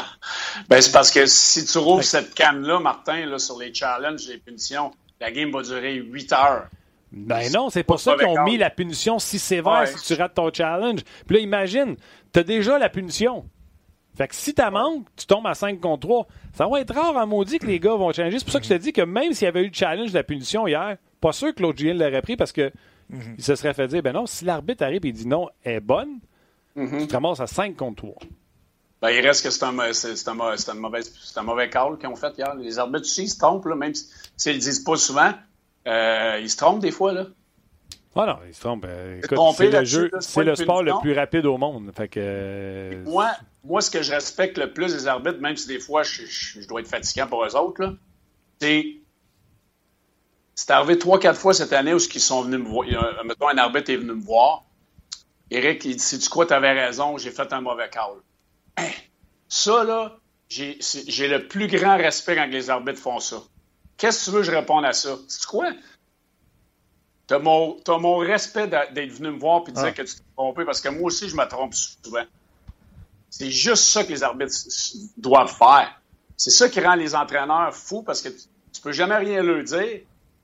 ben, c'est parce que si tu rouvres cette canne-là, Martin, là, sur les challenges, les punitions, la game va durer 8 heures. Ben non, c'est pour ça qu'ils ont mis la punition si sévère si tu rates ton challenge. Puis là, imagine, tu as déjà la punition. Fait que si tu manques, tu tombes à 5 contre 3. Ça va être rare en maudit que les gars vont changer. C'est pour ça que je te dis que même s'il y avait eu le challenge de la punition hier, pas sûr que l'autre Julien l'aurait pris parce que mhm. il se serait fait dire ben non, si l'arbitre arrive et dit non, elle est bonne, mhm. tu te ramasses à 5 contre 3. Ben, il reste que c'est un, un, un, mauvais, un mauvais call qu'ils ont fait hier. Les arbitres aussi, ils se trompent, là, même s'ils ne le disent pas souvent. Euh, ils se trompent des fois. Là. Ah non, ils se trompent. Euh, c'est le, jeu, c'est le sport le plus rapide au monde. Fait que, euh, moi, moi, ce que je respecte le plus des arbitres, même si des fois je, je, dois être fatigant pour eux autres, c'est. C'est arrivé trois, quatre fois cette année où ils sont venus me voir. Mettons, un arbitre est venu me voir. Eric, il dit Si tu crois tu avais raison, j'ai fait un mauvais call. Hein? Ça, là, j'ai le plus grand respect quand les arbitres font ça. Qu'est-ce que tu veux que je réponde à ça? C'est quoi? Tu as, mon respect d'être venu me voir et de dire ah. que tu t'es trompé parce que moi aussi, je me trompe souvent. C'est juste ça que les arbitres doivent faire. C'est ça qui rend les entraîneurs fous parce que tu, peux jamais rien leur dire.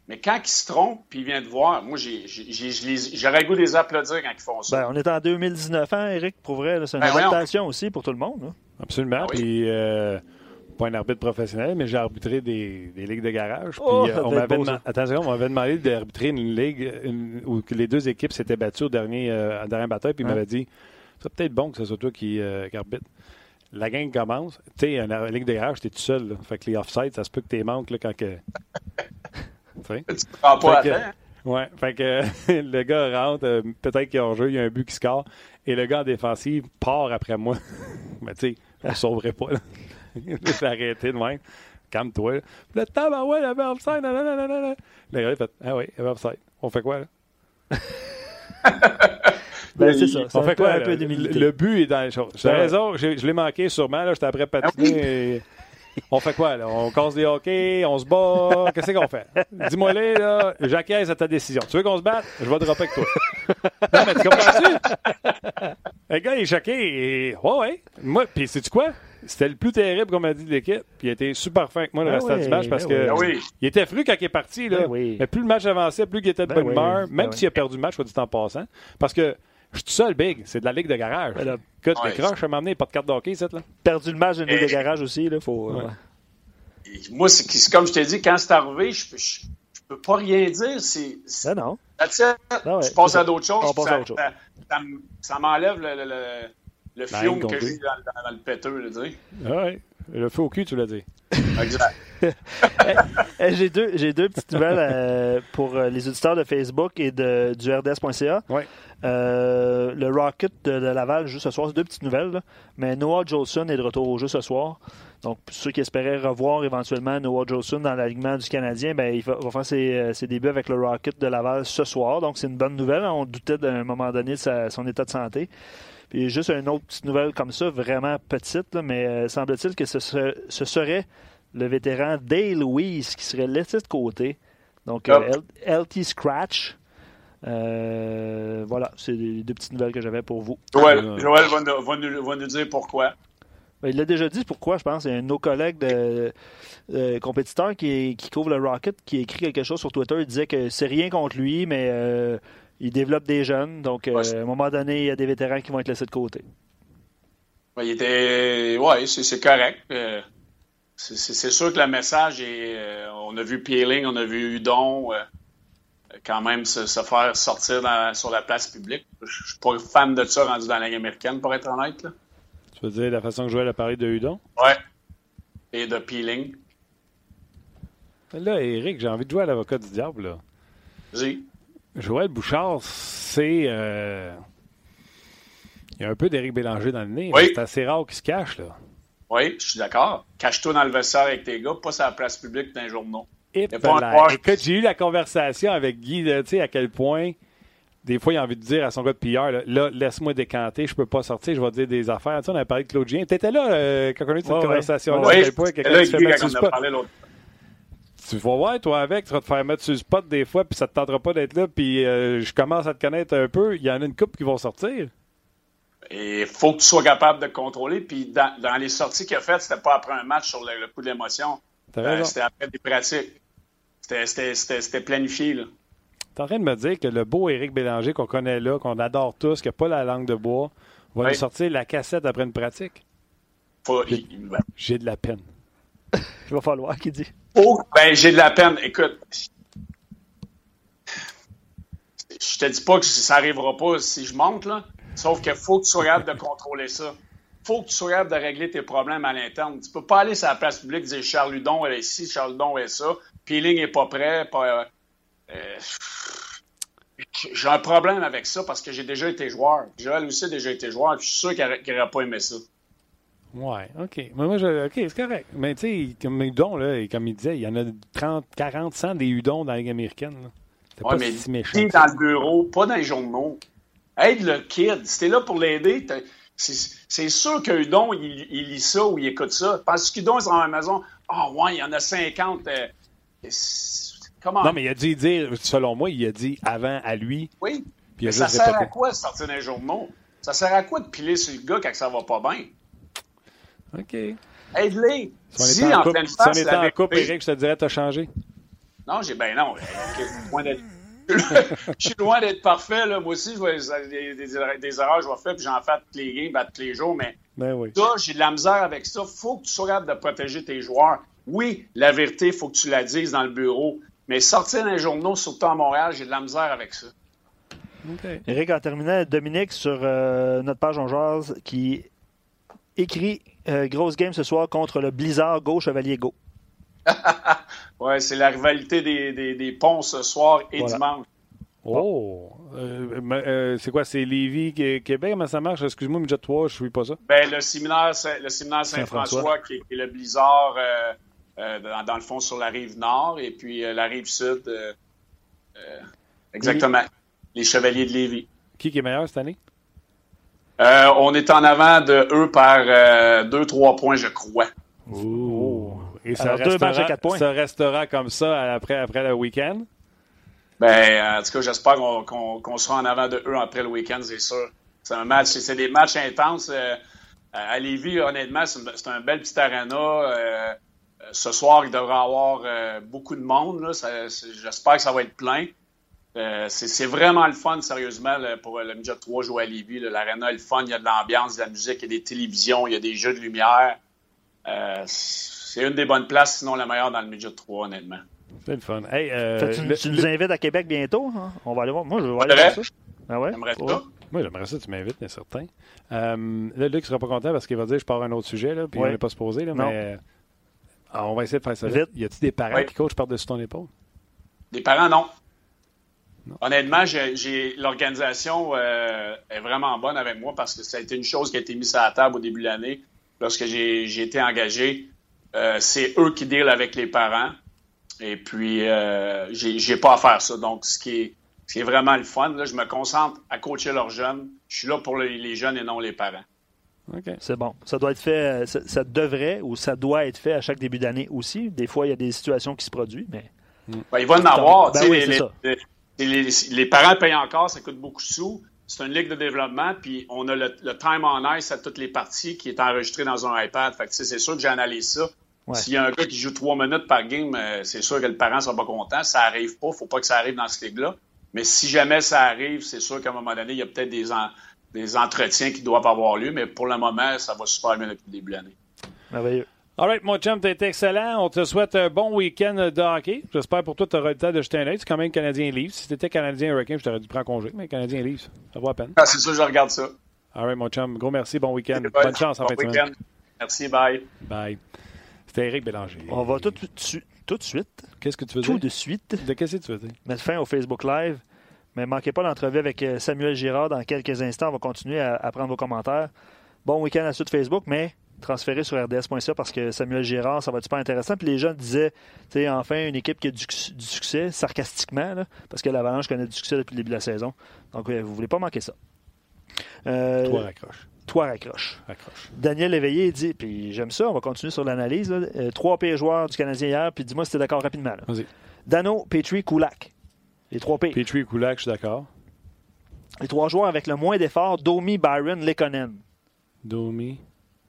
Mais quand ils se trompent puis ils viennent te voir, moi, j'aurais goût de les applaudir quand ils font ça. Ben, on est en 2019, hein, Eric, pour vrai. C'est une ben, adaptation aussi pour tout le monde. Absolument. Ah puis, euh, pas un arbitre professionnel, mais j'ai arbitré des, ligues de garage. Puis, oh, euh, on m'avait attention, on m'avait demandé d'arbitrer une ligue où les deux équipes s'étaient battues au dernier, euh, dernier bataille, puis il m'avait dit c'est peut-être bon que ce soit toi qui, euh, arbitre. La gang commence. Tu sais, une ligue de garage, t'es tout seul. Là. Fait que les offsides, ça se peut que t'es manques là, quand que. Tu te prends pas à hein? Ouais, fait que [laughs] le gars rentre, peut-être qu'il y a un jeu, il y a un but qui score, et le gars en défensive part après moi. [laughs] Mais tu sais, je ne sauverai pas. Là. [laughs] je l'ai arrêté de même. Calme-toi. Le temps, ben ouais, il y avait offside. Le gars, il fait Ah oui, il y avait offside. On fait quoi, là? ben, c'est ça. On fait quoi? Un peu le, but est dans les choses. J'ai raison, je l'ai manqué sûrement. Là, j'étais après patiner. On fait quoi, là? On casse des hockey, on se bat, qu'est-ce qu'on fait? Dis-moi là, j'acquiesce à ta décision. Tu veux qu'on se batte? Je vais dropper avec toi. non, mais tu comprends-tu? Le gars, il est choqué. Et... Ouais, ouais. Moi, puis sais-tu quoi? C'était le plus terrible qu'on m'a dit de l'équipe. Puis il était super fin avec moi le reste restant du match parce ben que ben il était fru quand il est parti. Là. Ben mais plus le match avançait, plus il était de bonne humeur, même s'il a perdu le match, soit dit en passant. Parce que je suis tout seul, Big. C'est de la Ligue de garage. Ben Écoute, ouais, croches, je m'emmener pas de carte d'hockey, cette là. Perdu le match de Ligue de garage aussi, là. Faut, euh, Moi, c'est comme je t'ai dit, quand c'est arrivé, je, je, peux pas rien dire. C'est. Ben non. je passe à d'autres choses. Ça, ça, ça m'enlève le, le, le film que j'ai dans, dans, le péteux, tu sais. Ouais. Le feu au cul, tu l'as dit. Exact. [laughs] j'ai deux, j'ai deux petites nouvelles euh, pour euh, les auditeurs de Facebook et de, du RDS.ca. Euh, le Rocket de, Laval joue ce soir. C'est deux petites nouvelles. Mais Noah Jolson est de retour au jeu ce soir. Donc, pour ceux qui espéraient revoir éventuellement Noah Jolson dans l'alignement du Canadien, ben, il va, faire ses, ses, débuts avec le Rocket de Laval ce soir. Donc, c'est une bonne nouvelle. On doutait d'un moment donné de son état de santé. Puis juste une autre petite nouvelle comme ça, vraiment petite, mais euh, semble-t-il que ce, serait le vétéran Dale Louise qui serait laissé de côté. Donc, euh, LT Scratch. Euh, voilà, c'est les deux petites nouvelles que j'avais pour vous. Joël, va, nous, dire pourquoi. Ben, il l'a déjà dit pourquoi, je pense. Il y a un de nos collègues de, compétiteurs qui, qui, couvre le Rocket qui a écrit quelque chose sur Twitter. Il disait que c'est rien contre lui, mais il développe des jeunes. Donc, euh, à un moment donné, il y a des vétérans qui vont être laissés de côté. il était. Oui, c'est correct. Euh, c'est sûr que le message est. Euh, on a vu Peeling, on a vu Udon quand même se, faire sortir sur la place publique. Je suis pas fan de ça rendu dans la ligue américaine, pour être honnête. Là. Tu veux dire la façon que Joël a parlé de Udon? Oui. Et de Peeling. Là, Eric, j'ai envie de jouer à l'avocat du diable. Là. Oui. Joël Bouchard, c'est. Euh, il y a un peu d'Éric Bélanger dans le nez. C'est assez rare qu'il se cache, là. Oui, je suis d'accord. Cache-toi dans le vestiaire avec tes gars, pas sur la place publique d'un journaux. Et Écoute, j'ai eu la conversation avec Guy, tu sais, à quel point, des fois, il a envie de dire à son gars de pilleur, là, laisse-moi décanter, je peux pas sortir, je vais dire des affaires. Tu sais, on a parlé de Claude Gien. Tu étais là euh, quand on a eu cette conversation-là. Oui, à quel point quelqu'un parlé l'autre tu vas voir, toi, avec, tu vas te faire mettre sur le spot des fois, puis ça te tentera pas d'être là, puis euh, je commence à te connaître un peu. Il y en a une coupe qui vont sortir. Il faut que tu sois capable de contrôler. Puis dans, les sorties qu'il a faites, c'était pas après un match sur le, coup de l'émotion. Euh, c'était après des pratiques. C'était planifié. Là. es en train de me dire que le beau Éric Bélanger qu'on connaît là, qu'on adore tous, qui n'a pas la langue de bois, va nous sortir la cassette après une pratique? J'ai de la peine. [laughs] Il va falloir qu'il dit. Oh, ben, j'ai de la peine. Écoute, je te dis pas que ça arrivera pas si je monte, là. Sauf qu'il faut que tu sois capable de [laughs] contrôler ça. faut que tu sois capable de régler tes problèmes à l'interne. Tu peux pas aller sur la place publique et dire Charles Hudon est ici, Charles Hudon est ça, Peeling est pas prêt. Pas, euh, j'ai un problème avec ça parce que j'ai déjà été joueur. Joël aussi a déjà été joueur. Je suis sûr qu'il n'aurait pas aimé ça. Ouais, OK. Mais moi, je, OK, c'est correct. Mais tu sais, comme Udon, là, comme il disait, il y en a 30, 40, 100 des Udon dans la Ligue américaine. C'est ouais, pas mais si méchant. dans le bureau, pas dans les journaux. Aide le kid. Si t'es là pour l'aider, c'est sûr qu'un Udon, il, il, lit ça ou il écoute ça. Parce qu'Udon, il est dans la maison? Ah, oh, ouais, il y en a 50. Euh, comment? Non, mais il a dû dire, selon moi, il a dit avant à lui. Oui. Puis ça sert à quoi de sortir les journaux? Ça sert à quoi de piler sur le gars quand ça va pas bien? OK. Aide-les. Si, on était en, couple, si on était en couple, Eric, je te dirais, t'as changé. Non, j'ai ben non. [laughs] je suis loin d'être parfait. Là. Moi aussi, je vois des, des, des, erreurs je vais faire, puis j'en fais tous les games, tous les jours. Mais ben oui. ça, j'ai de la misère avec ça. faut que tu sois capable de protéger tes joueurs. Oui, la vérité, il faut que tu la dises dans le bureau. Mais sortir dans les journaux, surtout à Montréal, j'ai de la misère avec ça. Okay. Eric, en terminant, Dominique, sur euh, notre page en jazz, qui écrit euh, grosse game ce soir contre le Blizzard Go Chevalier Go. Ouais, c'est la rivalité des, des, des, ponts ce soir et dimanche. Oh! Euh, euh, c'est quoi? C'est Lévis, Québec? Comment ça marche? Excuse-moi, Midget 3, je ne suis pas ça. Ben, le séminaire, le séminaire Saint-François, qui, est le Blizzard, dans, dans, le fond, sur la rive nord, et puis la rive sud, exactement, les Chevaliers de Lévis. Qui est meilleur cette année? Euh, on est en avant de eux par 2-3 euh, points, je crois. Ouh. Et ça, restera, points. ça restera comme ça après, après le week-end? Ben, en tout cas, j'espère qu'on sera en avant de eux après le week-end, c'est sûr. C'est un match, c'est des matchs intenses. Euh, à Lévis, honnêtement, c'est un bel petit arena. ce soir, il devrait y avoir beaucoup de monde. J'espère que ça va être plein. Euh, c'est vraiment le fun, sérieusement, pour le Midget 3 jouer à Lévis. L'aréna est le fun, il y a de l'ambiance, de la musique, il y a des télévisions, il y a des jeux de lumière. Euh, c'est une des bonnes places, sinon la meilleure dans le Midget 3, honnêtement. C'est le fun. Hey, euh, tu, nous invites à Québec bientôt? Hein? On va aller voir. Moi, je vais aller voir ça. Ah ouais? J'aimerais ça? Moi, j'aimerais ça, tu m'invites, mais certain. Euh, là, Luc sera pas content parce qu'il va dire je pars à un autre sujet, là, puis on n'est pas se poser, là, mais on va essayer de faire ça vite. Y a-t-il des parents qui coachent par-dessus ton épaule? Des parents, non. Honnêtement, j'ai l'organisation euh, est vraiment bonne avec moi parce que ça a été une chose qui a été mise à la table au début de l'année. Lorsque j'ai été engagé, euh, c'est eux qui dealent avec les parents. Et puis, euh, j'ai pas à faire ça. Donc, ce qui est, vraiment le fun, là, je me concentre à coacher leurs jeunes. Je suis là pour les, jeunes et non les parents. C'est bon. Ça doit être fait, ça, devrait ou ça doit être fait à chaque début d'année aussi. Des fois, il y a des situations qui se produisent, mais. Ben, il va en avoir. Ben les, parents payent encore, ça coûte beaucoup de sous. C'est une ligue de développement, puis on a le, time on ice à toutes les parties qui est enregistré dans un iPad. Fait que c'est sûr que j'analyse ça. S'il y a un gars qui joue trois minutes par game, euh, c'est sûr que le parent sera pas content. Ça arrive pas, faut pas que ça arrive dans cette ligue-là. Mais si jamais ça arrive, c'est sûr qu'à un moment donné, il y a peut-être des, des entretiens qui doivent avoir lieu, mais pour le moment, ça va super bien depuis le début de l'année. Merveilleux. All right, mon chum, t'es excellent. On te souhaite un bon week-end de hockey. J'espère pour toi tu auras le temps de jeter un œil. C'est quand même Canadien Leafs. Si t'étais Canadien Hurricane, je t'aurais dû prendre congé, mais Canadien Leafs, ça vaut la peine. Ah, c'est sûr, je regarde ça. All right, mon chum. Gros merci. Bon week-end. Bonne chance en fin de semaine. Merci, bye. Bye. C'était Eric Bélanger. On va tout, tout, de suite. Qu'est-ce que tu veux dire? Tout de suite. De qu'est-ce que tu veux dire? Mettre fin au Facebook Live. Mais manquez pas l'entrevue avec euh, Samuel Girard dans quelques instants. On va continuer à, à prendre vos commentaires. Bon week-end à suite Facebook, mais transféré sur RDS.ca parce que Samuel Girard, ça va être super intéressant. Puis les gens disaient, tu sais, enfin, une équipe qui a du, succès, sarcastiquement, parce que l'Avalanche connaît du succès depuis le début de la saison. Donc, vous ne voulez pas manquer ça. Euh, toi raccroche. Toi raccroche. Daniel Éveillé dit, puis j'aime ça, on va continuer sur l'analyse. Euh, trois P joueurs du Canadien hier, puis dis-moi si tu es d'accord rapidement. Vas-y. Dano, Petrie, Kulak. Les trois P. Petrie, Kulak, je suis d'accord. Les trois joueurs avec le moins d'efforts, Domi, Byron, Lekonen. Domi.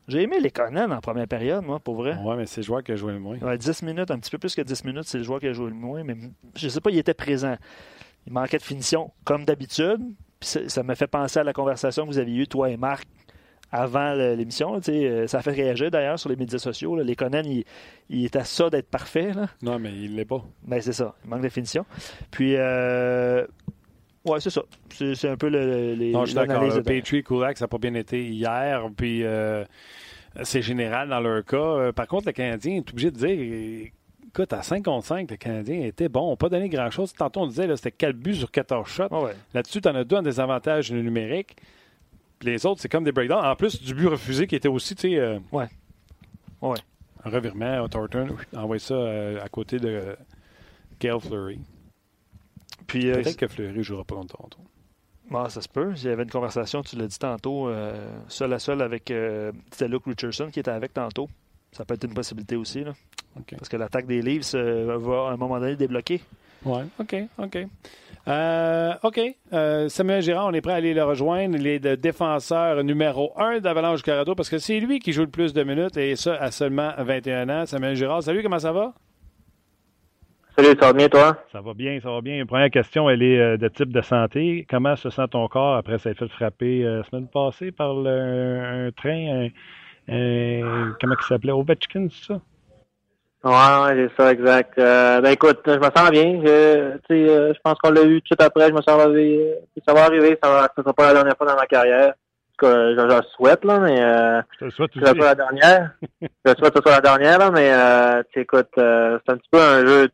J'ai aimé les Conan en première période, moi, pour vrai. Ouais, mais c'est le joueur qui a joué le moins. Ouais, 10 minutes, un petit peu plus que 10 minutes, c'est le joueur qui a joué le moins. Mais je sais pas, il était présent. Il manquait de finition, comme d'habitude. ça m'a fait penser à la conversation que vous aviez eue, toi et Marc, avant l'émission. Euh, ça a fait réagir d'ailleurs sur les médias sociaux. Les Conan, il, il, est à ça d'être parfait. Là. Non, mais il l'est pas. Ben, c'est ça. Il manque de finition. Puis, euh, Oui, c'est ça. C'est un peu le, les. Non, je suis d'accord. Petrie, Kulak, ça n'a pas bien été hier. Puis euh, c'est général dans leur cas. Euh, par contre, le Canadien est obligé de dire écoute, à 5 contre 5, le Canadien était bon. On n'a pas donné grand-chose. Tantôt, on disait c'était 4 buts sur 14 shots. Là-dessus, tu en as deux en désavantage numérique. Puis les autres, c'est comme des breakdowns. En plus du but refusé qui était aussi, tu sais. Euh, ouais. Ouais. Un revirement, Thornton, envoie ça à côté de Gail Fleury. Puis, euh, Peut-être que Fleury ne jouera pas contre Toronto. Bon, ça se peut. Il y avait une conversation, tu l'as dit tantôt, euh, seul à seul avec euh, Luke Richardson qui était avec tantôt. Ça peut être une possibilité aussi. Là. Parce que l'attaque des Leafs euh, va à un moment donné débloquer. Oui, OK, OK. Euh, OK. Samuel Girard, on est prêt à aller le rejoindre. Il est le défenseur numéro un d'Avalanche Corrado parce que c'est lui qui joue le plus de minutes et ça à seulement 21 ans. Samuel Girard, salut, comment ça va? Salut, ça va bien, toi? Ça va bien, ça va bien. Première question, elle est euh, de type de santé. Comment se sent ton corps après s'être fait frapper la euh, semaine passée par un, train, comment il s'appelait? Ovechkin, c'est ça? Ouais, c'est ça, exact. Euh, ben écoute, je me sens bien. Je, je pense qu'on l'a eu tout de suite après. Je me sens arrivé. Ça va arriver, ça va, sera pas la dernière fois dans ma carrière. Je, je, le souhaite, là, mais je te le souhaite aussi. Je la dernière. [laughs] je le souhaite que ce soit la dernière, là, mais euh, écoute, c'est un petit peu un jeu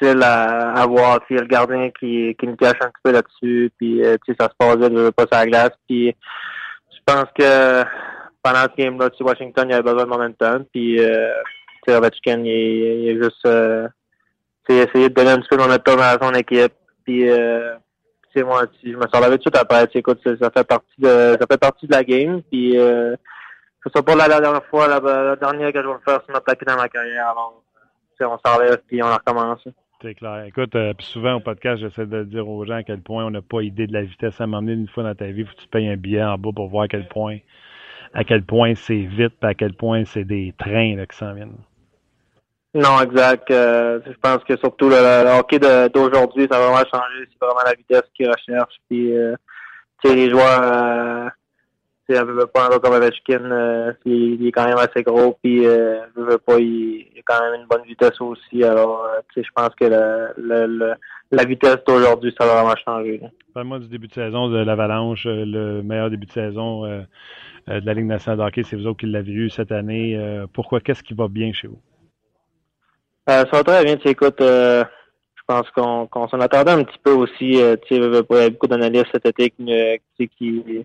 difficile à, à voir. Il y a le gardien qui, qui nous cache un petit peu là-dessus. Puis euh, ça se passe vite, je veux pas sur la glace. Puis je pense que pendant ce game-là, Washington, il avait besoin de momentum. Puis euh, Ovechkin, il, il, est juste euh, essayé de donner un petit peu de momentum à son équipe. Puis euh, moi, je me suis relevé tout après. Écoute, ça fait partie de ça fait partie de la game. Puis euh, ce sera pas la, dernière fois, la, dernière que je vais le faire sur ma plaquette dans ma carrière. Alors, on s'enlève puis on recommence. C'est clair. Écoute, euh, souvent au podcast, j'essaie de dire aux gens à quel point on n'a pas idée de la vitesse à m'emmener une fois dans ta vie. Faut que tu payes un billet en bas pour voir à quel point à quel point c'est vite à quel point c'est des trains là, qui s'en viennent. Non, exact. Euh, je pense que surtout le, hockey d'aujourd'hui, ça va vraiment changer. C'est vraiment la vitesse qu'ils recherchent. Puis, euh, les joueurs, c'est un peu pas comme Ovechkin, euh, il, est quand même assez gros, puis je veux pas, il, a quand même une bonne vitesse aussi. Alors, je pense que la vitesse d'aujourd'hui, ça va vraiment changer. Parle-moi du début de saison de l'Avalanche, le meilleur début de saison de la Ligue nationale de hockey. C'est vous autres qui l'avez eu cette année. pourquoi? Qu'est-ce qui va bien chez vous? Ça va très bien. Tu écoute, je pense qu'on s'en attendait un petit peu aussi. tu sais, il y a beaucoup d'analystes cet été qui, qui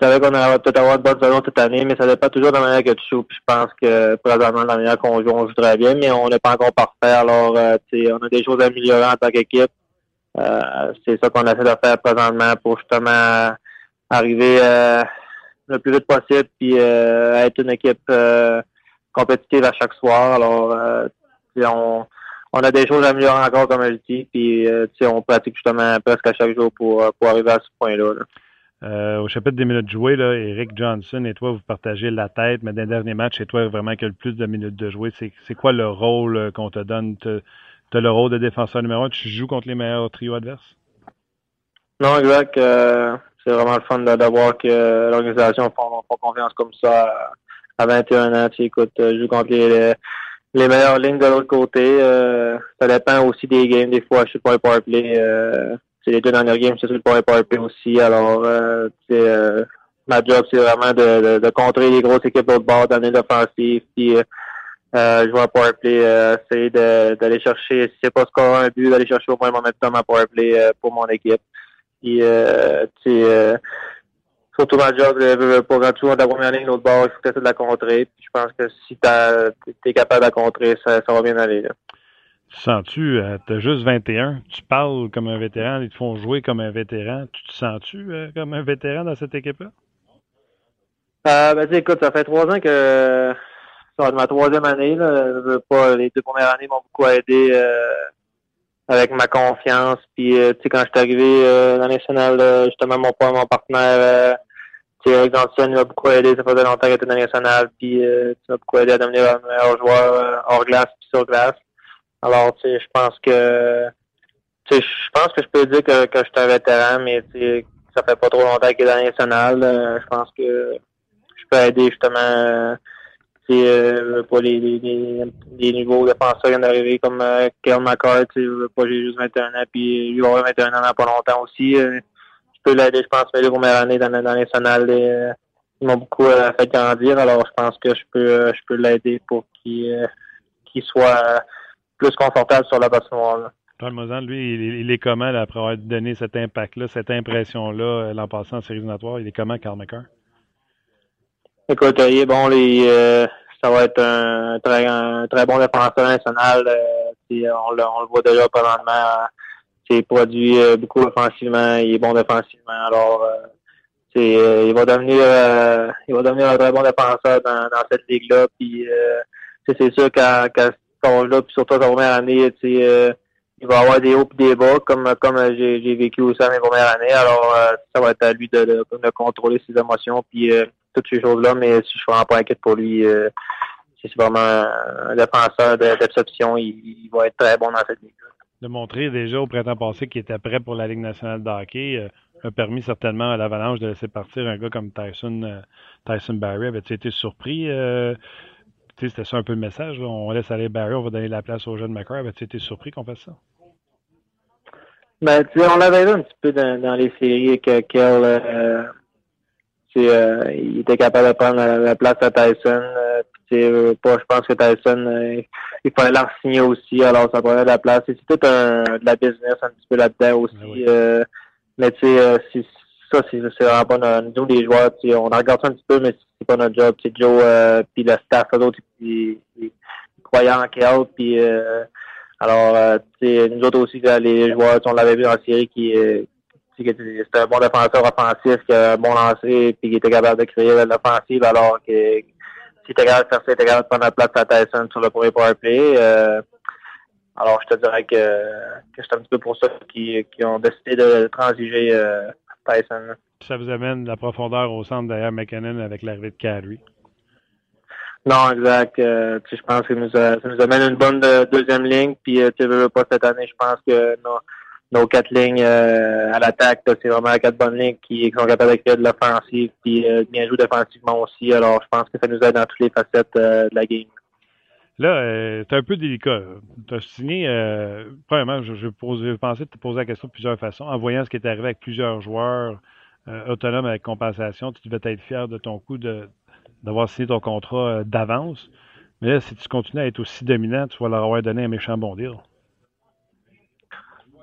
je savais qu'on allait peut-être avoir de bonnes saisons cette année, mais ça dépend toujours de la manière que tu joues. Je pense que présentement, la manière qu'on joue, on joue très bien, mais on n'est pas encore parfait. Alors, euh, on a des choses à améliorer en tant qu'équipe. Euh, c'est ça qu'on essaie de faire présentement pour justement arriver euh, le plus vite possible puis être une équipe compétitive à chaque soir. Alors, on, on a des choses à améliorer encore, comme je dis, puis on pratique justement presque à chaque jour pour, pour arriver à ce point-là. là euh, au chapitre des minutes jouées, là, Eric Johnson et toi, vous partagez la tête, mais dans les derniers matchs, c'est toi vraiment qui a le plus de minutes de jouer. C'est quoi le rôle euh, qu'on te donne? Tu as le rôle de défenseur numéro un, tu joues contre les meilleurs trios adverses? Non, exact. Euh, c'est vraiment le fun de, voir que l'organisation fait, confiance comme ça à 21 ans. Tu écoutes, je joue contre les, les, meilleures lignes de l'autre côté. ça dépend aussi des games. Des fois, je suis pas un powerplay les deux dernières games, c'est sur le power play aussi. Alors, euh, euh, ma job, c'est vraiment de, de, contrer les grosses équipes au bord, donner l'offensive, puis euh, euh, jouer à power play, euh, essayer d'aller chercher, si c'est pas score un but, d'aller chercher au moins mon momentum à power play euh, pour mon équipe. Puis, euh, euh, surtout ma job, euh, pour tu joues la première ligne, l'autre bord, il faut tu de la contrer. Puis je pense que si tu es capable de la contrer, ça, ça va bien aller. Là. Tu sens-tu, euh, tu as juste 21, tu parles comme un vétéran, ils te font jouer comme un vétéran. Tu te sens-tu euh, comme un vétéran dans cette équipe-là? Euh, ben, écoute, ça fait trois ans que ça va être ma troisième année. Là. Je veux pas, les deux premières années m'ont beaucoup aidé euh, avec ma confiance. Puis, tu sais, quand je suis arrivé dans la nationale, justement, mon, mon partenaire, tu sais, Johnson, il m'a beaucoup aidé. Ça faisait longtemps qu'il était dans la nationale. Puis, tu m'as beaucoup aidé à devenir un meilleur joueur hors glace puis sur glace. Alors, tu sais, je pense que tu sais, je pense que je peux dire que, que je suis un vétéran, mais tu sais, ça fait pas trop longtemps qu'il est dans national. Euh, je pense que je peux aider justement euh, pas les, les, les, les nouveaux défenseurs qui viennent d'arriver comme euh, Kel McCart, pas j'ai juste 21 ans, puis lui va avoir 21 ans dans pas longtemps aussi. Je peux l'aider, je pense, premières années dans, dans national, euh, ils m'ont beaucoup euh, fait grandir, alors je pense que je peux euh, je peux l'aider pour qu'il euh, soit plus confortable sur la patinoire. Paul Mozan, lui, il, il, est comment là, après avoir donné cet impact-là, cette impression-là l'an passé en série éliminatoire? Il est comment, Carl McCart? Écoute, il est bon, les, ça va être un très, un très bon défenseur national. On, le, on le voit déjà présentement. C'est produit euh, beaucoup offensivement, il est bon défensivement. Alors, euh, c'est, euh, il va devenir, il va devenir un très bon défenseur dans, dans cette ligue-là. Puis, c'est sûr qu'à, qu'à cet âge-là, puis surtout sa première année, euh, il va avoir des hauts et des bas, comme comme j'ai, vécu aussi à mes premières années. Alors, euh, ça va être à lui de, de, contrôler ses émotions, puis euh, toutes ces choses-là. Mais si je suis vraiment pas inquiète pour lui, euh, c'est vraiment un défenseur d'exception. Il, il, va être très bon dans cette ligue. De montrer déjà au printemps passé qu'il était prêt pour la Ligue nationale de hockey euh, a permis certainement à l'Avalanche de laisser partir un gars comme Tyson, euh, Tyson Barry. Avais-tu été surpris? Euh, c'était ça un peu le message. On laisse aller Barry, on va donner la place aux jeunes McCarr. Avais-tu été surpris qu'on fasse ça? Ben, tu sais, on l'avait vu un petit peu dans, les séries que Kel, euh, euh, il était capable de prendre la place à Tyson. Euh, euh, pas, je pense que Tyson, euh, il fallait l'en signer aussi, alors ça prenait de la place. C'est tout un, de la business un petit peu là-dedans aussi. Oui. Euh, mais tu sais, euh, ça, c'est vraiment pas notre, nous, les joueurs, on en regarde ça un petit peu, mais c'est pas notre job. C'est Joe, euh, puis le staff, eux autres, ils, ils, croyaient en Kel, puis euh, alors, euh, nous autres aussi, les joueurs, on l'avait vu en série, qui c'était un bon défenseur offensif, qui a un bon lancer, puis qui était capable de créer l'offensive, alors que s'il était capable de faire ça, il était capable de prendre la place à Tyson sur le premier power play. Euh, alors, je te dirais que, que c'est un petit peu pour ça qu'ils qui ont décidé de transiger euh, Tyson. Ça vous amène la profondeur au centre derrière McKinnon avec l'arrivée de Carey? Non, exact. Euh, je pense que nous ça nous amène une bonne de, deuxième ligne. Puis euh, tu veux pas cette année, je pense que nos, nos quatre lignes euh, à l'attaque, c'est vraiment quatre bonnes lignes qui, sont capables de de l'offensive puis euh, bien jouer défensivement aussi. Alors je pense que ça nous aide dans toutes les facettes euh, de la game. Là, euh, c'est un peu délicat. Tu as signé, premièrement, je, je, pose, je pensais te poser la question de plusieurs façons. En voyant ce qui est arrivé avec plusieurs joueurs autonomes avec compensation, tu devais être fier de ton coup d'avoir signé ton contrat d'avance. Mais là, si tu continues à être aussi dominant, tu vas leur avoir donné un méchant bon deal.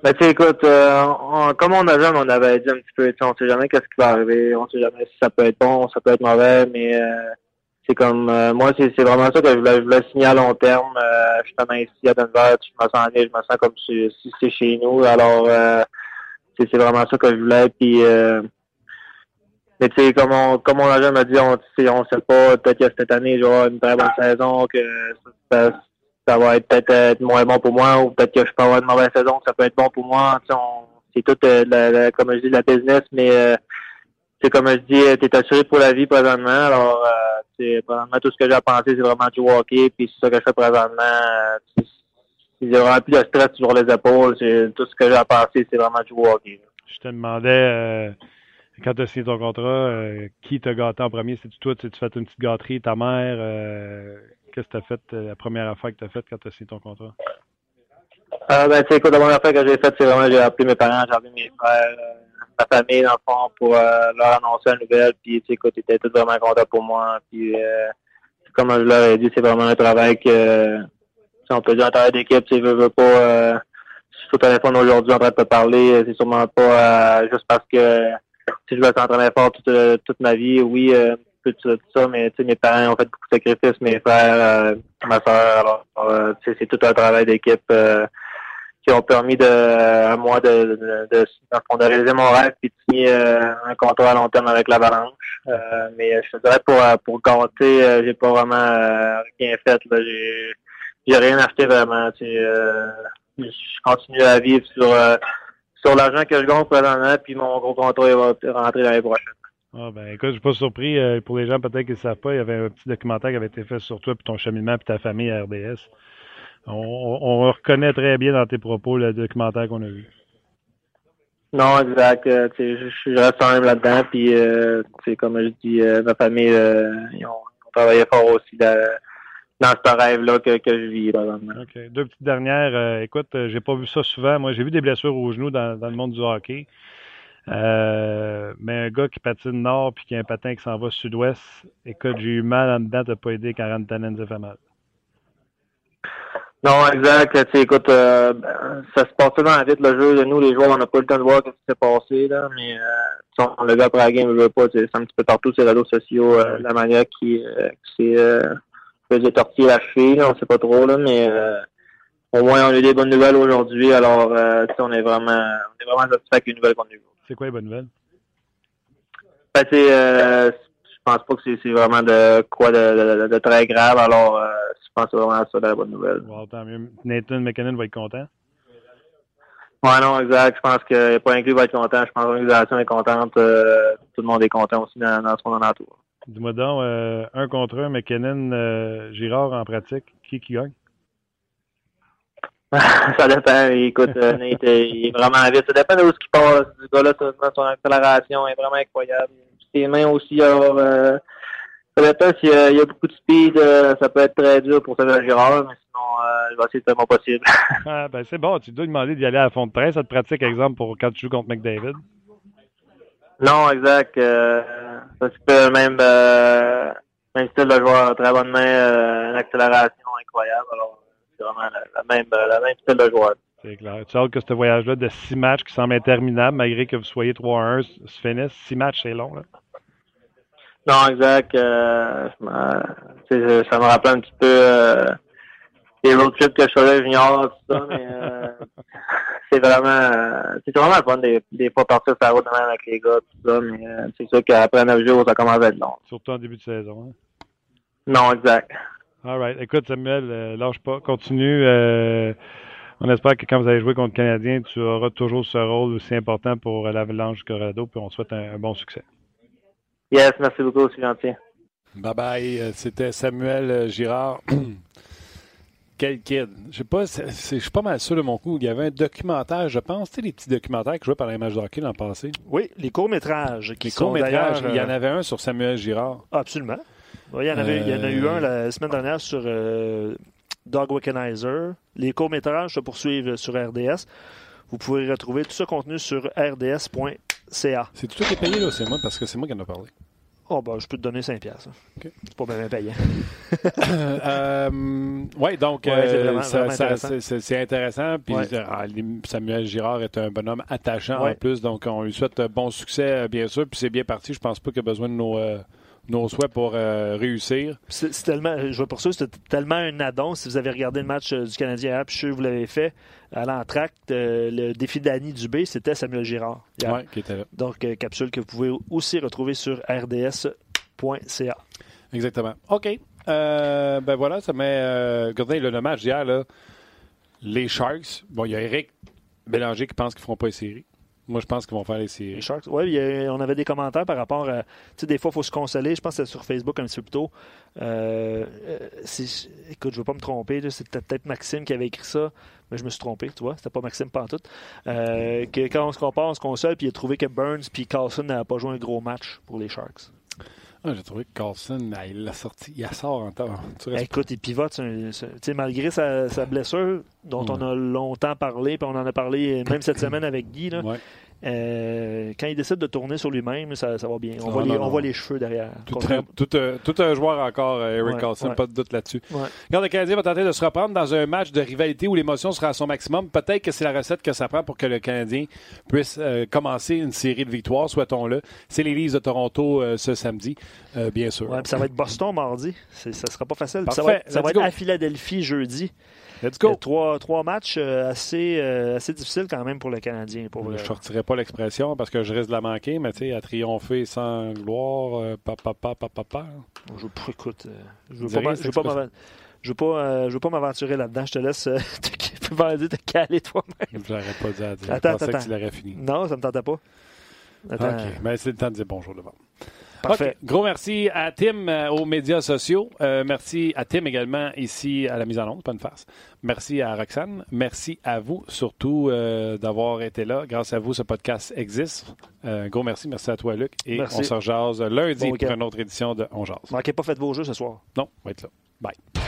Ben, tu écoute, euh, comme on a jeune, on avait dit un petit peu, on sait jamais qu'est-ce qui va arriver, on sait jamais si ça peut être bon, ça peut être mauvais, mais euh, c'est comme, euh, moi, c'est vraiment ça que je voulais, je voulais signer à long terme. Euh, justement, ici à Denver, je me sens je me sens comme si, c'est chez nous, alors euh, c'est vraiment ça que je voulais, puis... Euh, mais tu sais, comme on, comme on a jamais dit, on, on sait pas, peut-être que cette année, j'aurai une très bonne saison, que ça, ça va être peut-être être moins bon pour moi, ou peut-être que je peux avoir une mauvaise saison, ça peut être bon pour moi. C'est tout, euh, la, la, comme je dis, la business, mais euh, c'est comme je dis, tu es assuré pour la vie présentement. Alors, euh, c'est présentement tout ce que j'ai à penser, c'est vraiment du hockey, puis c'est ça que je fais présentement. Il y aura plus de stress sur les épaules. Tout ce que j'ai à penser, c'est vraiment du hockey. Je te demandais euh quand tu as signé ton contrat, euh, qui t'a gâté en premier? C'est-tu toi? Tu fait une petite gâterie, ta mère? Euh, Qu'est-ce que tu as fait, euh, la première affaire que tu as faite quand tu as signé ton contrat? Euh, ben, tu sais, la première affaire que j'ai faite, c'est vraiment, j'ai appelé mes parents, j'ai appelé mes frères, euh, ma famille, dans le fond, pour euh, leur annoncer la nouvelle. Puis, tu sais, écoute, ils étaient tous vraiment contents pour moi. Puis, comme je leur ai dit, c'est vraiment un travail que, si on peut dire un travail d'équipe, tu veux, pas, je suis au téléphone aujourd'hui en train de te parler, c'est sûrement pas juste parce que si je vais s'entraîner fort toute, toute ma vie, oui, tout, ça, mais tu sais, mes parents ont fait beaucoup de sacrifices, mes frères, euh, ma soeur, alors euh, c'est tout un travail d'équipe euh, qui ont permis de à moi de, de, de, réaliser mon rêve puis de signer un contrat à long terme avec l'Avalanche. Mais je te dirais pour pour euh, j'ai pas vraiment rien fait. Là, j'ai rien acheté vraiment. Tu sais, je continue à vivre sur sur l'argent que je gagne présentement, puis mon gros contrat va rentrer l'année prochaine. Ah ben écoute, je suis pas surpris. Euh, pour les gens peut-être qui ne savent pas, il y avait un petit documentaire qui avait été fait sur toi, puis ton cheminement, puis ta famille à RDS. On, on, on, reconnaît très bien dans tes propos le documentaire qu'on a vu. Non, exact. Euh, je, je reste quand même là-dedans, puis euh, comme je dis, ma famille, ils ont, ont, travailler fort aussi dans, dans ce rêve-là que, que je vis. Là, OK. Deux petites dernières. Écoute, j'ai pas vu ça souvent. Moi, j'ai vu des blessures au genou dans, dans le monde du hockey. Euh, mais un gars qui patine nord puis qui a un patin qui s'en va sud-ouest, écoute, j'ai eu mal en dedans, t'as pas aidé quand Rantanen s'est fait mal. Non, exact. Écoute, euh, ça se passe tellement vite le jeu de nous, les joueurs, on n'a pas le temps de voir ce qui s'est passé, là, mais euh, on le gars après la game, je veux pas, c'est un petit peu partout sur les réseaux sociaux, euh, la manière qui, qui euh, faisait tortiller la cheville, on sait pas trop, là, mais au moins on a eu des bonnes nouvelles aujourd'hui, alors on est vraiment on est vraiment satisfait avec les nouvelles qu'on a eues. C'est quoi les bonnes nouvelles? Ben, c'est, euh, je pense pas que c'est, vraiment de quoi de, de, de très grave, alors euh, je pense que c'est vraiment ça de la bonne nouvelle. Wow, tant mieux. Nathan McKinnon va être content? Ouais, non, exact. Je pense que pas inclus va être content. Je pense que l'organisation est contente. euh, tout le monde est content aussi dans, dans son entour. Dis-moi donc, un contre un, McKinnon, Girard en pratique, qui qui gagne? Ça dépend. Écoute, euh, [laughs] Nate, il est vraiment vite. Ça dépend de où ce qu'il passe. Ce gars-là, son- son accélération est vraiment incroyable. Ses mains aussi, alors, euh, ça dépend s'il y a, il y a beaucoup de speed. euh, ça peut être très dur pour Samuel Girard, mais sinon, euh, je vais essayer plus possible. [laughs] Ah, ben c'est bon, tu dois lui demander d'y aller à fond de presse. Ça te pratique, exemple, pour quand tu joues contre McDavid? non, exact. Se peut même, même style de joueur. Très bonne main, une accélération incroyable. Alors, c'est vraiment la, la même, euh, la même style de joueur. C'est clair. Tu as que ce voyage-là de six matchs qui semble interminable, malgré que vous soyez 3-1, se finisse. Six matchs, c'est long, là. Non, exact. Euh, ça me rappelle un petit peu euh, les road trips que je faisais junior, tout ça, [laughs] mais c'est vraiment c'est vraiment le fun des, des fois partir sur la route de même avec les gars, tout ça, mais c'est sûr qu'après neuf jours, ça commence à être long. Surtout en début de saison. Hein? Non, exact. All right. Écoute, Samuel, euh, lâche pas. Continue. euh, on espère que quand vous allez jouer contre le Canadien, tu auras toujours ce rôle aussi important pour l'Avalanche du Colorado, puis on souhaite un, un bon succès. Yes, merci beaucoup, c'est gentil. Bye bye. Euh, C'était Samuel Girard. [clears throat] Quel kid. Je sais pas, c'est- c'est- je suis pas mal sûr de mon coup. Il y avait un documentaire, je pense, tu sais, les petits documentaires que je jouais par les matchs de hockey l'an passé? Oui, les courts-métrages Les courts-métrages, il y en avait un sur Samuel Girard. Absolument. Oui, il, y en avait, il y en a eu Euh, un la semaine dernière sur euh, Dog Wickenheiser. Les courts-métrages se poursuivent sur RDS. Vous pouvez retrouver tout ce contenu sur rds.ca. C'est tout qui est payé, là, c'est moi, parce que c'est moi qui en ai parlé. Oh, ben, je peux te donner 5 piastres. OK. C'est pas bien payant. [laughs] euh, ouais, donc, Ouais, euh, c'est intéressant. Puis Ouais. ah, Samuel Girard est un bonhomme attachant Ouais. en plus, donc on lui souhaite euh, bon succès, euh, bien sûr. Puis c'est bien parti. Je pense pas qu'il a besoin de nos, euh, nos souhaits pour euh, réussir. C'est c'est tellement, je vais poursuivre, c'était tellement un addon. Si vous avez regardé le match euh, du Canadien hier, puis je suis sûr que vous l'avez fait, à l'entracte, euh, le défi d'Annie Dubé, c'était Samuel Girard. Ouais, qui était là. Donc, capsule que vous pouvez aussi retrouver sur rds.ca. Exactement. OK. Ben voilà, ça met. Regardez le, le match d'hier, là. Les Sharks. Bon, il y a Eric Bélanger qui pense qu'ils ne feront pas les séries. Moi, je pense qu'ils vont faire les Les. Sharks. Oui, on avait des commentaires par rapport à. Tu sais, des fois, il faut se consoler. Je pense que c'était sur Facebook un petit peu plus tôt. Euh, euh, c'est- écoute, je ne veux pas me tromper. C'était peut-être Maxime qui avait écrit ça, mais je me suis trompé, tu vois. C'était pas Maxime Pantoute. Euh, que quand on se compare, on se console, puis il a trouvé que Burns puis Carlson n'avaient pas joué un gros match pour les Sharks. Ah, J'ai trouvé que Carlson, ah, il l'a sorti. Il la sort en temps. Écoute, il pivote. malgré sa, sa blessure, dont on a longtemps parlé, puis on en a parlé même cette [coughs] semaine avec Guy, là, Ouais. Euh, quand il décide de tourner sur lui-même, ça, ça va bien. On, Ça voit, les, non, on non. voit les cheveux derrière. Tout, un, tout, un- tout un joueur encore, euh, Eric Ouais, Carlson, ouais. pas de doute là-dessus. Ouais. Le Canadien va tenter de se reprendre dans un match de rivalité où l'émotion sera à son maximum. Peut-être que c'est la recette que ça prend pour que le Canadien puisse euh, commencer une série de victoires, souhaitons-le. C'est les Leafs de Toronto euh, ce samedi, bien sûr. Ça va être Boston mardi. Ça sera pas facile. Ça va être, ça va être à Philadelphie jeudi. Let's go! Trois, trois matchs euh, assez, euh, assez difficiles quand même pour le Canadien. Pour, Je ne sortirai pas l'expression parce que je risque de la manquer, mais tu sais, à triompher sans gloire, euh, papa, papa, papa. je écoute, je je veux pas veux veux m'aventurer là-dedans. Je te laisse [laughs] te, [laughs] vas-y, te caler toi-même. Je l'aurais pas dit à dire. Attends, je pensais attends. que tu l'aurais fini. Non, ça me tentait pas. Attends. OK, mais c'est le temps de dire bonjour devant. Parfait. Gros merci à Tim euh, aux médias sociaux. Euh, merci à Tim également ici à la mise en onde, pas une farce. Merci à Roxane. Merci à vous surtout euh, d'avoir été là. Grâce à vous, ce podcast existe. Gros merci. Merci à toi, Luc. Et Merci. on se rejase lundi Bon pour une autre édition de On Jase. Manquez pas, faites vos jeux ce soir. Non, on va être là. Bye.